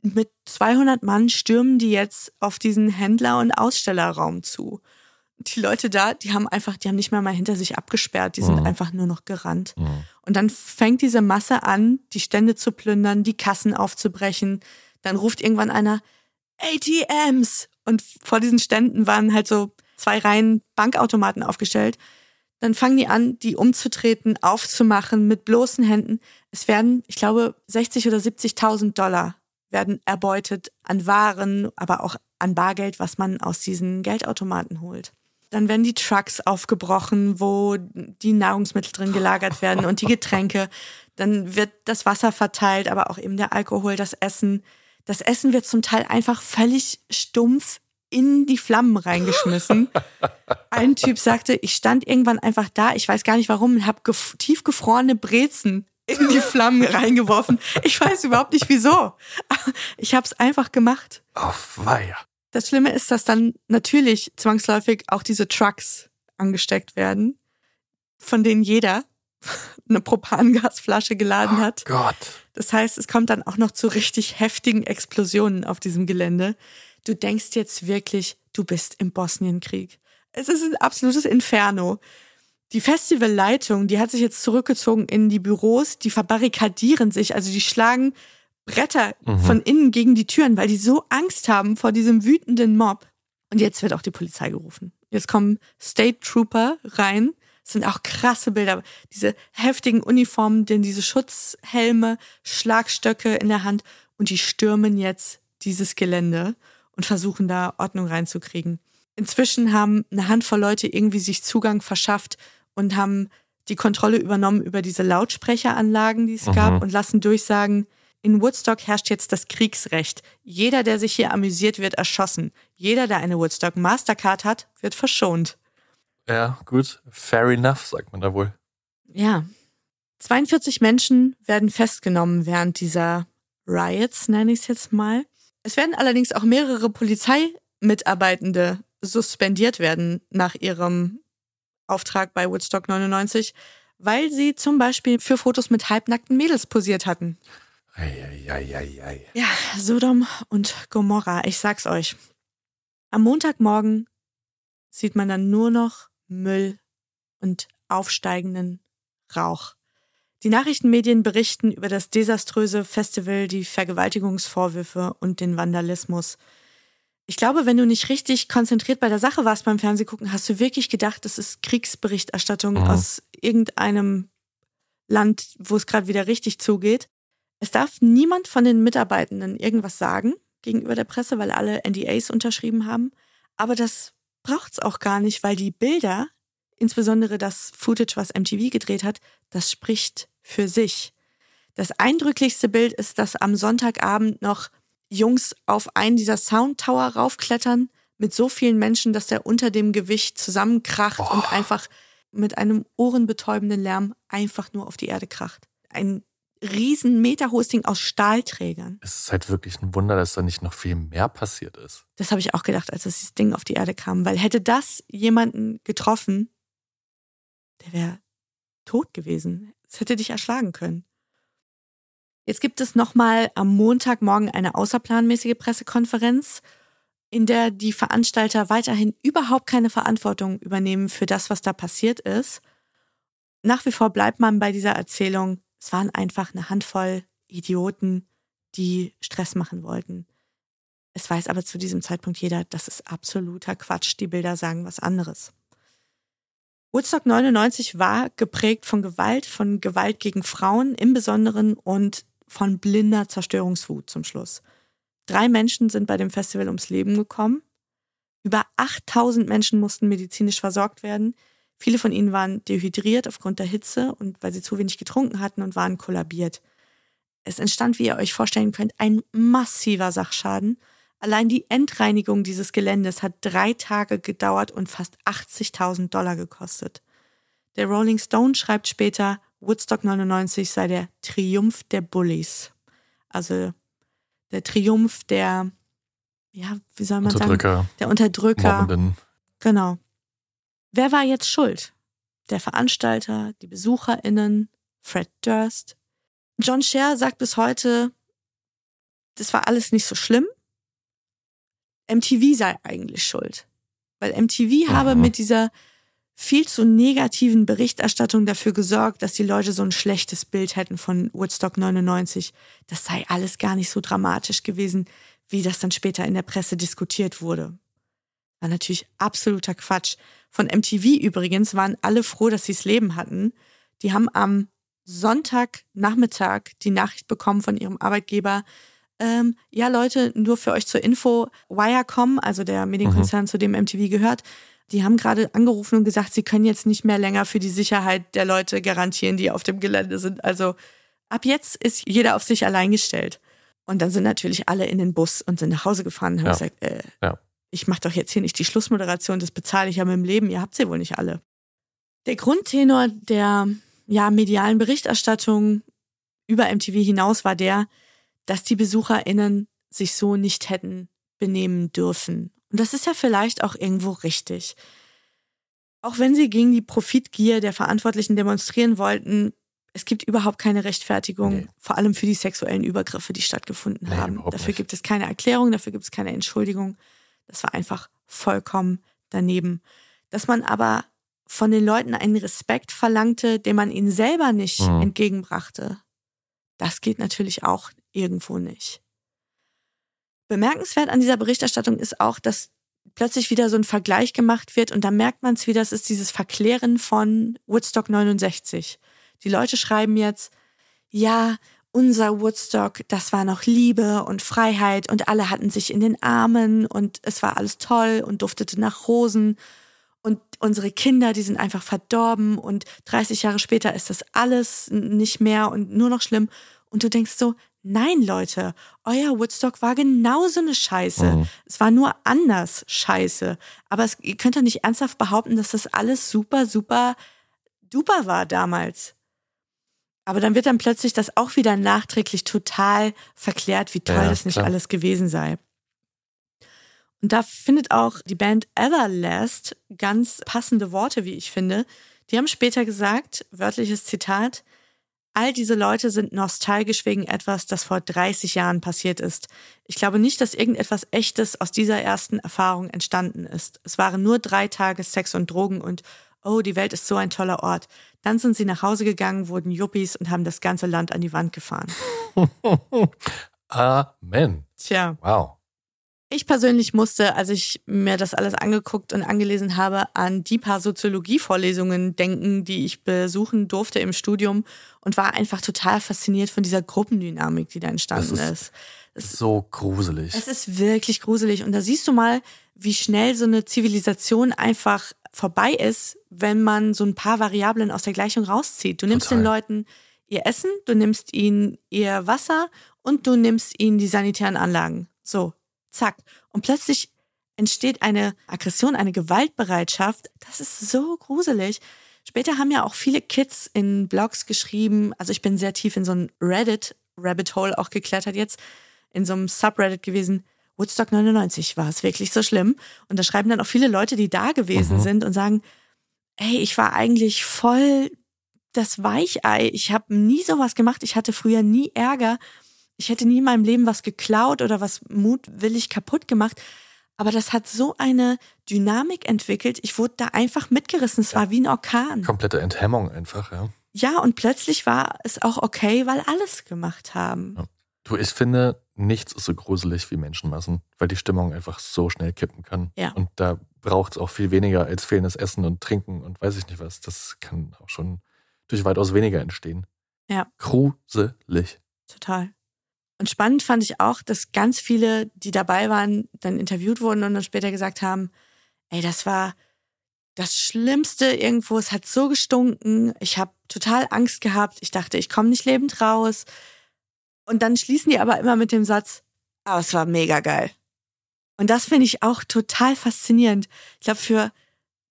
Mit 200 Mann stürmen die jetzt auf diesen Händler- und Ausstellerraum zu. Die Leute da, die haben einfach, die haben nicht mehr mal hinter sich abgesperrt, die sind mhm. einfach nur noch gerannt. Mhm. Und dann fängt diese Masse an, die Stände zu plündern, die Kassen aufzubrechen, dann ruft irgendwann einer ATMs und vor diesen Ständen waren halt so zwei Reihen Bankautomaten aufgestellt. Dann fangen die an, die umzutreten, aufzumachen mit bloßen Händen. Es werden, ich glaube, 60 oder 70.000 Dollar werden erbeutet an Waren, aber auch an Bargeld, was man aus diesen Geldautomaten holt. Dann werden die Trucks aufgebrochen, wo die Nahrungsmittel drin gelagert werden und die Getränke. Dann wird das Wasser verteilt, aber auch eben der Alkohol, das Essen. Das Essen wird zum Teil einfach völlig stumpf in die Flammen reingeschmissen. [laughs] Ein Typ sagte, ich stand irgendwann einfach da, ich weiß gar nicht warum, und habe gef tiefgefrorene Brezen in die Flammen reingeworfen. Ich weiß überhaupt nicht wieso. [laughs] Ich habe es einfach gemacht. Auf Weiher. Das Schlimme ist, dass dann natürlich zwangsläufig auch diese Trucks angesteckt werden, von denen jeder [laughs] eine Propangasflasche geladen hat. Oh Gott. Das heißt, es kommt dann auch noch zu richtig heftigen Explosionen auf diesem Gelände. Du denkst jetzt wirklich, du bist im Bosnienkrieg. Es ist ein absolutes Inferno. Die Festivalleitung, die hat sich jetzt zurückgezogen in die Büros, die verbarrikadieren sich, also die schlagen Bretter mhm. von innen gegen die Türen, weil die so Angst haben vor diesem wütenden Mob. Und jetzt wird auch die Polizei gerufen. Jetzt kommen State Trooper rein, das sind auch krasse Bilder. Diese heftigen Uniformen, denn diese Schutzhelme, Schlagstöcke in der Hand und die stürmen jetzt dieses Gelände und versuchen da Ordnung reinzukriegen. Inzwischen haben eine Handvoll Leute irgendwie sich Zugang verschafft und haben die Kontrolle übernommen über diese Lautsprecheranlagen, die es mhm. gab und lassen durchsagen, in Woodstock herrscht jetzt das Kriegsrecht. Jeder, der sich hier amüsiert, wird erschossen. Jeder, der eine Woodstock Mastercard hat, wird verschont. Ja, gut. Fair enough, sagt man da wohl. Ja. 42 Menschen werden festgenommen während dieser Riots, nenne ich es jetzt mal. Es werden allerdings auch mehrere Polizeimitarbeitende suspendiert werden nach ihrem Auftrag bei Woodstock 99, weil sie zum Beispiel für Fotos mit halbnackten Mädels posiert hatten. Eieieiei. Ja, Sodom und Gomorra, ich sag's euch. Am Montagmorgen sieht man dann nur noch Müll und aufsteigenden Rauch. Die Nachrichtenmedien berichten über das desaströse Festival, die Vergewaltigungsvorwürfe und den Vandalismus. Ich glaube, wenn du nicht richtig konzentriert bei der Sache warst beim Fernsehgucken, hast du wirklich gedacht, das ist Kriegsberichterstattung mhm. aus irgendeinem Land, wo es gerade wieder richtig zugeht. Es darf niemand von den Mitarbeitenden irgendwas sagen gegenüber der Presse, weil alle NDAs unterschrieben haben. Aber das braucht's auch gar nicht, weil die Bilder, insbesondere das Footage, was MTV gedreht hat, das spricht für sich. Das eindrücklichste Bild ist, dass am Sonntagabend noch Jungs auf einen dieser Soundtower raufklettern mit so vielen Menschen, dass der unter dem Gewicht zusammenkracht Boah. und einfach mit einem ohrenbetäubenden Lärm einfach nur auf die Erde kracht. Ein riesen meterhohes Ding aus Stahlträgern. Es ist halt wirklich ein Wunder, dass da nicht noch viel mehr passiert ist. Das habe ich auch gedacht, als das Ding auf die Erde kam, weil hätte das jemanden getroffen, der wäre tot gewesen. Es hätte dich erschlagen können. Jetzt gibt es nochmal am Montagmorgen eine außerplanmäßige Pressekonferenz, in der die Veranstalter weiterhin überhaupt keine Verantwortung übernehmen für das, was da passiert ist. Nach wie vor bleibt man bei dieser Erzählung, es waren einfach eine Handvoll Idioten, die Stress machen wollten. Es weiß aber zu diesem Zeitpunkt jeder, das ist absoluter Quatsch. Die Bilder sagen was anderes. Woodstock 99 war geprägt von Gewalt, von Gewalt gegen Frauen im Besonderen und von blinder Zerstörungswut zum Schluss. Drei Menschen sind bei dem Festival ums Leben gekommen. Über 8000 Menschen mussten medizinisch versorgt werden. Viele von ihnen waren dehydriert aufgrund der Hitze und weil sie zu wenig getrunken hatten und waren kollabiert. Es entstand, wie ihr euch vorstellen könnt, ein massiver Sachschaden. Allein die Endreinigung dieses Geländes hat drei Tage gedauert und fast 80.000 Dollar gekostet. Der Rolling Stone schreibt später, Woodstock 99 sei der Triumph der Bullies. Also der Triumph der, ja, wie soll man Unterdrücker, sagen? Der Unterdrücker. Mobbenden. Genau. Wer war jetzt schuld? Der Veranstalter, die BesucherInnen, Fred Durst. John Scher sagt bis heute, das war alles nicht so schlimm. MTV sei eigentlich schuld. Weil MTV Aha. habe mit dieser viel zu negativen Berichterstattung dafür gesorgt, dass die Leute so ein schlechtes Bild hätten von Woodstock 99. Das sei alles gar nicht so dramatisch gewesen, wie das dann später in der Presse diskutiert wurde. War natürlich absoluter Quatsch. Von MTV übrigens waren alle froh, dass sie es Leben hatten. Die haben am Sonntagnachmittag die Nachricht bekommen von ihrem Arbeitgeber, ähm, ja Leute, nur für euch zur Info, Wirecom, also der Medienkonzern, mhm. zu dem MTV gehört, die haben gerade angerufen und gesagt, sie können jetzt nicht mehr länger für die Sicherheit der Leute garantieren, die auf dem Gelände sind. Also ab jetzt ist jeder auf sich allein gestellt. Und dann sind natürlich alle in den Bus und sind nach Hause gefahren und haben ja. gesagt, äh, ja. Ich mache doch jetzt hier nicht die Schlussmoderation, das bezahle ich ja mit dem Leben, ihr habt sie wohl nicht alle. Der Grundtenor der ja, medialen Berichterstattung über MTV hinaus war der, dass die BesucherInnen sich so nicht hätten benehmen dürfen. Und das ist ja vielleicht auch irgendwo richtig. Auch wenn sie gegen die Profitgier der Verantwortlichen demonstrieren wollten, es gibt überhaupt keine Rechtfertigung, nee. vor allem für die sexuellen Übergriffe, die stattgefunden nee, haben. Dafür nicht. gibt es keine Erklärung, dafür gibt es keine Entschuldigung. Das war einfach vollkommen daneben. Dass man aber von den Leuten einen Respekt verlangte, den man ihnen selber nicht mhm. entgegenbrachte, das geht natürlich auch irgendwo nicht. Bemerkenswert an dieser Berichterstattung ist auch, dass plötzlich wieder so ein Vergleich gemacht wird und da merkt man es wieder, das ist dieses Verklären von Woodstock 69. Die Leute schreiben jetzt, ja, unser Woodstock, das war noch Liebe und Freiheit und alle hatten sich in den Armen und es war alles toll und duftete nach Rosen und unsere Kinder, die sind einfach verdorben und 30 Jahre später ist das alles nicht mehr und nur noch schlimm und du denkst so, Nein, Leute, euer Woodstock war genauso eine Scheiße. Mhm. Es war nur anders Scheiße. Aber es, ihr könnt doch nicht ernsthaft behaupten, dass das alles super, super duper war damals. Aber dann wird dann plötzlich das auch wieder nachträglich total verklärt, wie toll ja, das nicht klar. alles gewesen sei. Und da findet auch die Band Everlast ganz passende Worte, wie ich finde. Die haben später gesagt, wörtliches Zitat, All diese Leute sind nostalgisch wegen etwas, das vor 30 Jahren passiert ist. Ich glaube nicht, dass irgendetwas Echtes aus dieser ersten Erfahrung entstanden ist. Es waren nur drei Tage Sex und Drogen und oh, die Welt ist so ein toller Ort. Dann sind sie nach Hause gegangen, wurden Yuppies und haben das ganze Land an die Wand gefahren. [laughs] Amen. Tja. Wow. Ich persönlich musste, als ich mir das alles angeguckt und angelesen habe, an die paar Soziologie-Vorlesungen denken, die ich besuchen durfte im Studium und war einfach total fasziniert von dieser Gruppendynamik, die da entstanden Das ist. ist so gruselig. Es ist wirklich gruselig. Und da siehst du mal, wie schnell so eine Zivilisation einfach vorbei ist, wenn man so ein paar Variablen aus der Gleichung rauszieht. Du nimmst Total. den Leuten ihr Essen, du nimmst ihnen ihr Wasser und du nimmst ihnen die sanitären Anlagen. So, zack. Und plötzlich entsteht eine Aggression, eine Gewaltbereitschaft. Das ist so gruselig. Später haben ja auch viele Kids in Blogs geschrieben, also ich bin sehr tief in so ein Reddit-Rabbit Hole auch geklettert jetzt, in so einem Subreddit gewesen. Woodstock 99, war es wirklich so schlimm? Und da schreiben dann auch viele Leute, die da gewesen Mhm. sind und sagen, ey, ich war eigentlich voll das Weichei. Ich habe nie sowas gemacht. Ich hatte früher nie Ärger. Ich hätte nie in meinem Leben was geklaut oder was mutwillig kaputt gemacht. Aber das hat so eine Dynamik entwickelt. Ich wurde da einfach mitgerissen. Es war wie ein Orkan. Komplette Enthemmung einfach, ja. Ja, und plötzlich war es auch okay, weil alles gemacht haben. Du, ich finde, nichts ist so gruselig wie Menschenmassen, weil die Stimmung einfach so schnell kippen kann. Ja. Und da braucht es auch viel weniger als fehlendes Essen und Trinken und weiß ich nicht was. Das kann auch schon durch weitaus weniger entstehen. Ja. Gruselig. Total. Und spannend fand ich auch, dass ganz viele, die dabei waren, dann interviewt wurden und dann später gesagt haben, ey, das war das Schlimmste irgendwo, es hat so gestunken, ich habe total Angst gehabt, ich dachte, ich komme nicht lebend raus. Und dann schließen die aber immer mit dem Satz, aber es war mega geil. Und das finde ich auch total faszinierend. Ich glaube, für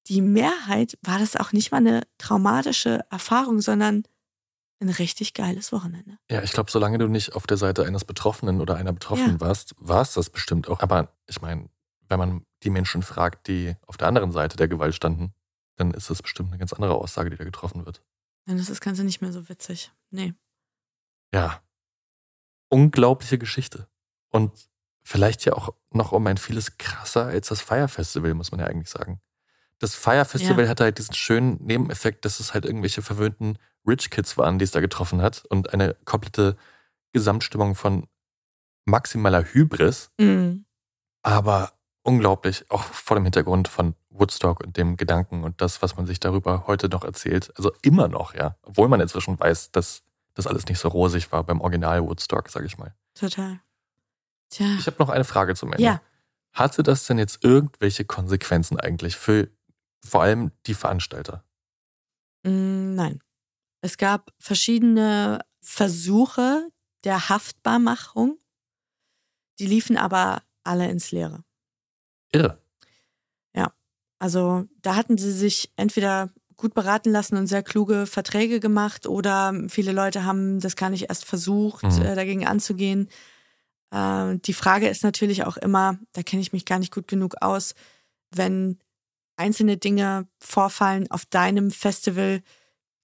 die Mehrheit war das auch nicht mal eine traumatische Erfahrung, sondern ein richtig geiles Wochenende. Ja, ich glaube, solange du nicht auf der Seite eines Betroffenen oder einer Betroffenen Ja. warst, war es das bestimmt auch. Aber ich meine, wenn man die Menschen fragt, die auf der anderen Seite der Gewalt standen, dann ist das bestimmt eine ganz andere Aussage, die da getroffen wird. Dann ist das Ganze nicht mehr so witzig. Nee. Ja. Unglaubliche Geschichte. Und vielleicht ja auch noch um ein vieles krasser als das Fire Festival, muss man ja eigentlich sagen. Das Fire Festival Ja. hatte halt diesen schönen Nebeneffekt, dass es halt irgendwelche verwöhnten Rich Kids waren, die es da getroffen hat und eine komplette Gesamtstimmung von maximaler Hybris, Mhm. aber unglaublich, auch vor dem Hintergrund von Woodstock und dem Gedanken und das, was man sich darüber heute noch erzählt. Also immer noch, ja. Obwohl man inzwischen weiß, dass das alles nicht so rosig war beim Original Woodstock, sag ich mal. Total. Tja. Ich habe noch eine Frage zum Ende. Ja. Hatte das denn jetzt irgendwelche Konsequenzen eigentlich für vor allem die Veranstalter? Mm, Nein. Es gab verschiedene Versuche der Haftbarmachung. Die liefen aber alle ins Leere. Irre. Also da hatten sie sich entweder gut beraten lassen und sehr kluge Verträge gemacht oder viele Leute haben das gar nicht erst versucht, Mhm. äh, dagegen anzugehen. Äh, die Frage ist natürlich auch immer, da kenne ich mich gar nicht gut genug aus, wenn einzelne Dinge vorfallen auf deinem Festival,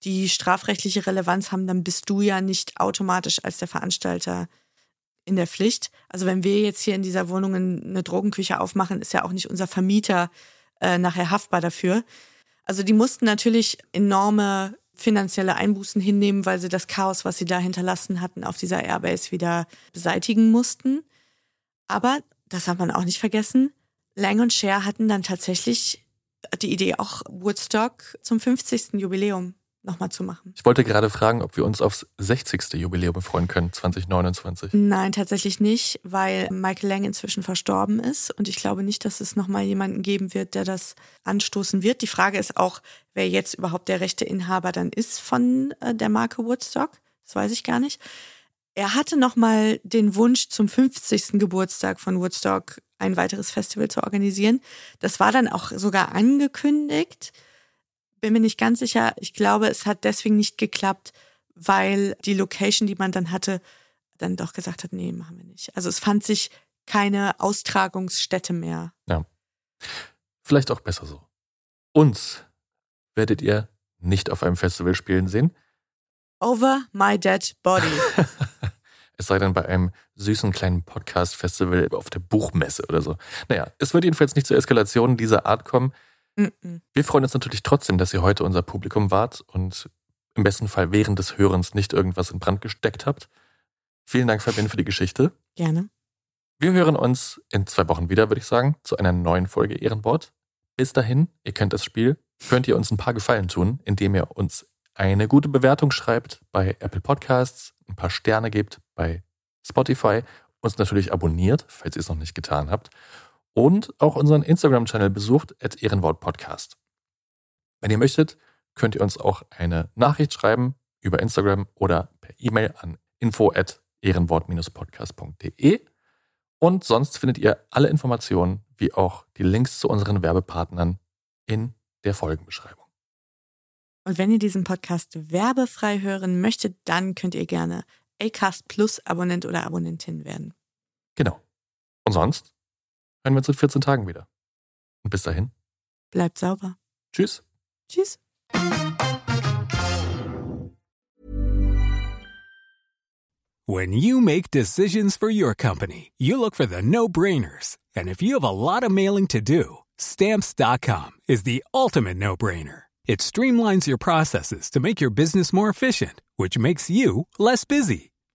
die strafrechtliche Relevanz haben, dann bist du ja nicht automatisch als der Veranstalter in der Pflicht. Also wenn wir jetzt hier in dieser Wohnung eine Drogenküche aufmachen, ist ja auch nicht unser Vermieter äh, nachher haftbar dafür. Also die mussten natürlich enorme finanzielle Einbußen hinnehmen, weil sie das Chaos, was sie da hinterlassen hatten, auf dieser Airbase wieder beseitigen mussten. Aber, das hat man auch nicht vergessen, Lang und Cher hatten dann tatsächlich die Idee, auch Woodstock zum 50. Jubiläum nochmal zu machen. Ich wollte gerade fragen, ob wir uns aufs 60. Jubiläum freuen können, 2029. Nein, tatsächlich nicht, weil Michael Lang inzwischen verstorben ist und ich glaube nicht, dass es nochmal jemanden geben wird, der das anstoßen wird. Die Frage ist auch, wer jetzt überhaupt der rechte Inhaber dann ist von äh, der Marke Woodstock. Das weiß ich gar nicht. Er hatte nochmal den Wunsch, zum 50. Geburtstag von Woodstock ein weiteres Festival zu organisieren. Das war dann auch sogar angekündigt. Bin mir nicht ganz sicher. Ich glaube, es hat deswegen nicht geklappt, weil die Location, die man dann hatte, dann doch gesagt hat, nee, machen wir nicht. Also es fand sich keine Austragungsstätte mehr. Ja. Vielleicht auch besser so. Uns werdet ihr nicht auf einem Festival spielen sehen. Over my dead body. [laughs] es sei denn bei einem süßen kleinen Podcast-Festival auf der Buchmesse oder so. Naja, es wird jedenfalls nicht zu Eskalationen dieser Art kommen. -mm. Wir freuen uns natürlich trotzdem, dass ihr heute unser Publikum wart und im besten Fall während des Hörens nicht irgendwas in Brand gesteckt habt. Vielen Dank, Fabienne, für die Geschichte. Gerne. Wir hören uns in zwei Wochen wieder, würde ich sagen, zu einer neuen Folge Ehrenwort. Bis dahin, ihr kennt das Spiel, könnt ihr uns ein paar Gefallen tun, indem ihr uns eine gute Bewertung schreibt bei Apple Podcasts, ein paar Sterne gebt bei Spotify, uns natürlich abonniert, falls ihr es noch nicht getan habt, und auch unseren Instagram-Channel besucht, at Ehrenwort Wenn ihr möchtet, könnt ihr uns auch eine Nachricht schreiben über Instagram oder per E-Mail an info at ehrenwort-podcast.de. Und sonst findet ihr alle Informationen, wie auch die Links zu unseren Werbepartnern in der Folgenbeschreibung. Und wenn ihr diesen Podcast werbefrei hören möchtet, dann könnt ihr gerne Acast Plus Abonnent oder Abonnentin werden. Genau. Und sonst hören wir uns in 14 Tagen wieder. Und bis dahin. Bleibt sauber. Tschüss. Tschüss. When you make decisions for your company, you look for the no-brainers. And if you have a lot of mailing to do, stamps.com is the ultimate no-brainer. It streamlines your processes to make your business more efficient, which makes you less busy.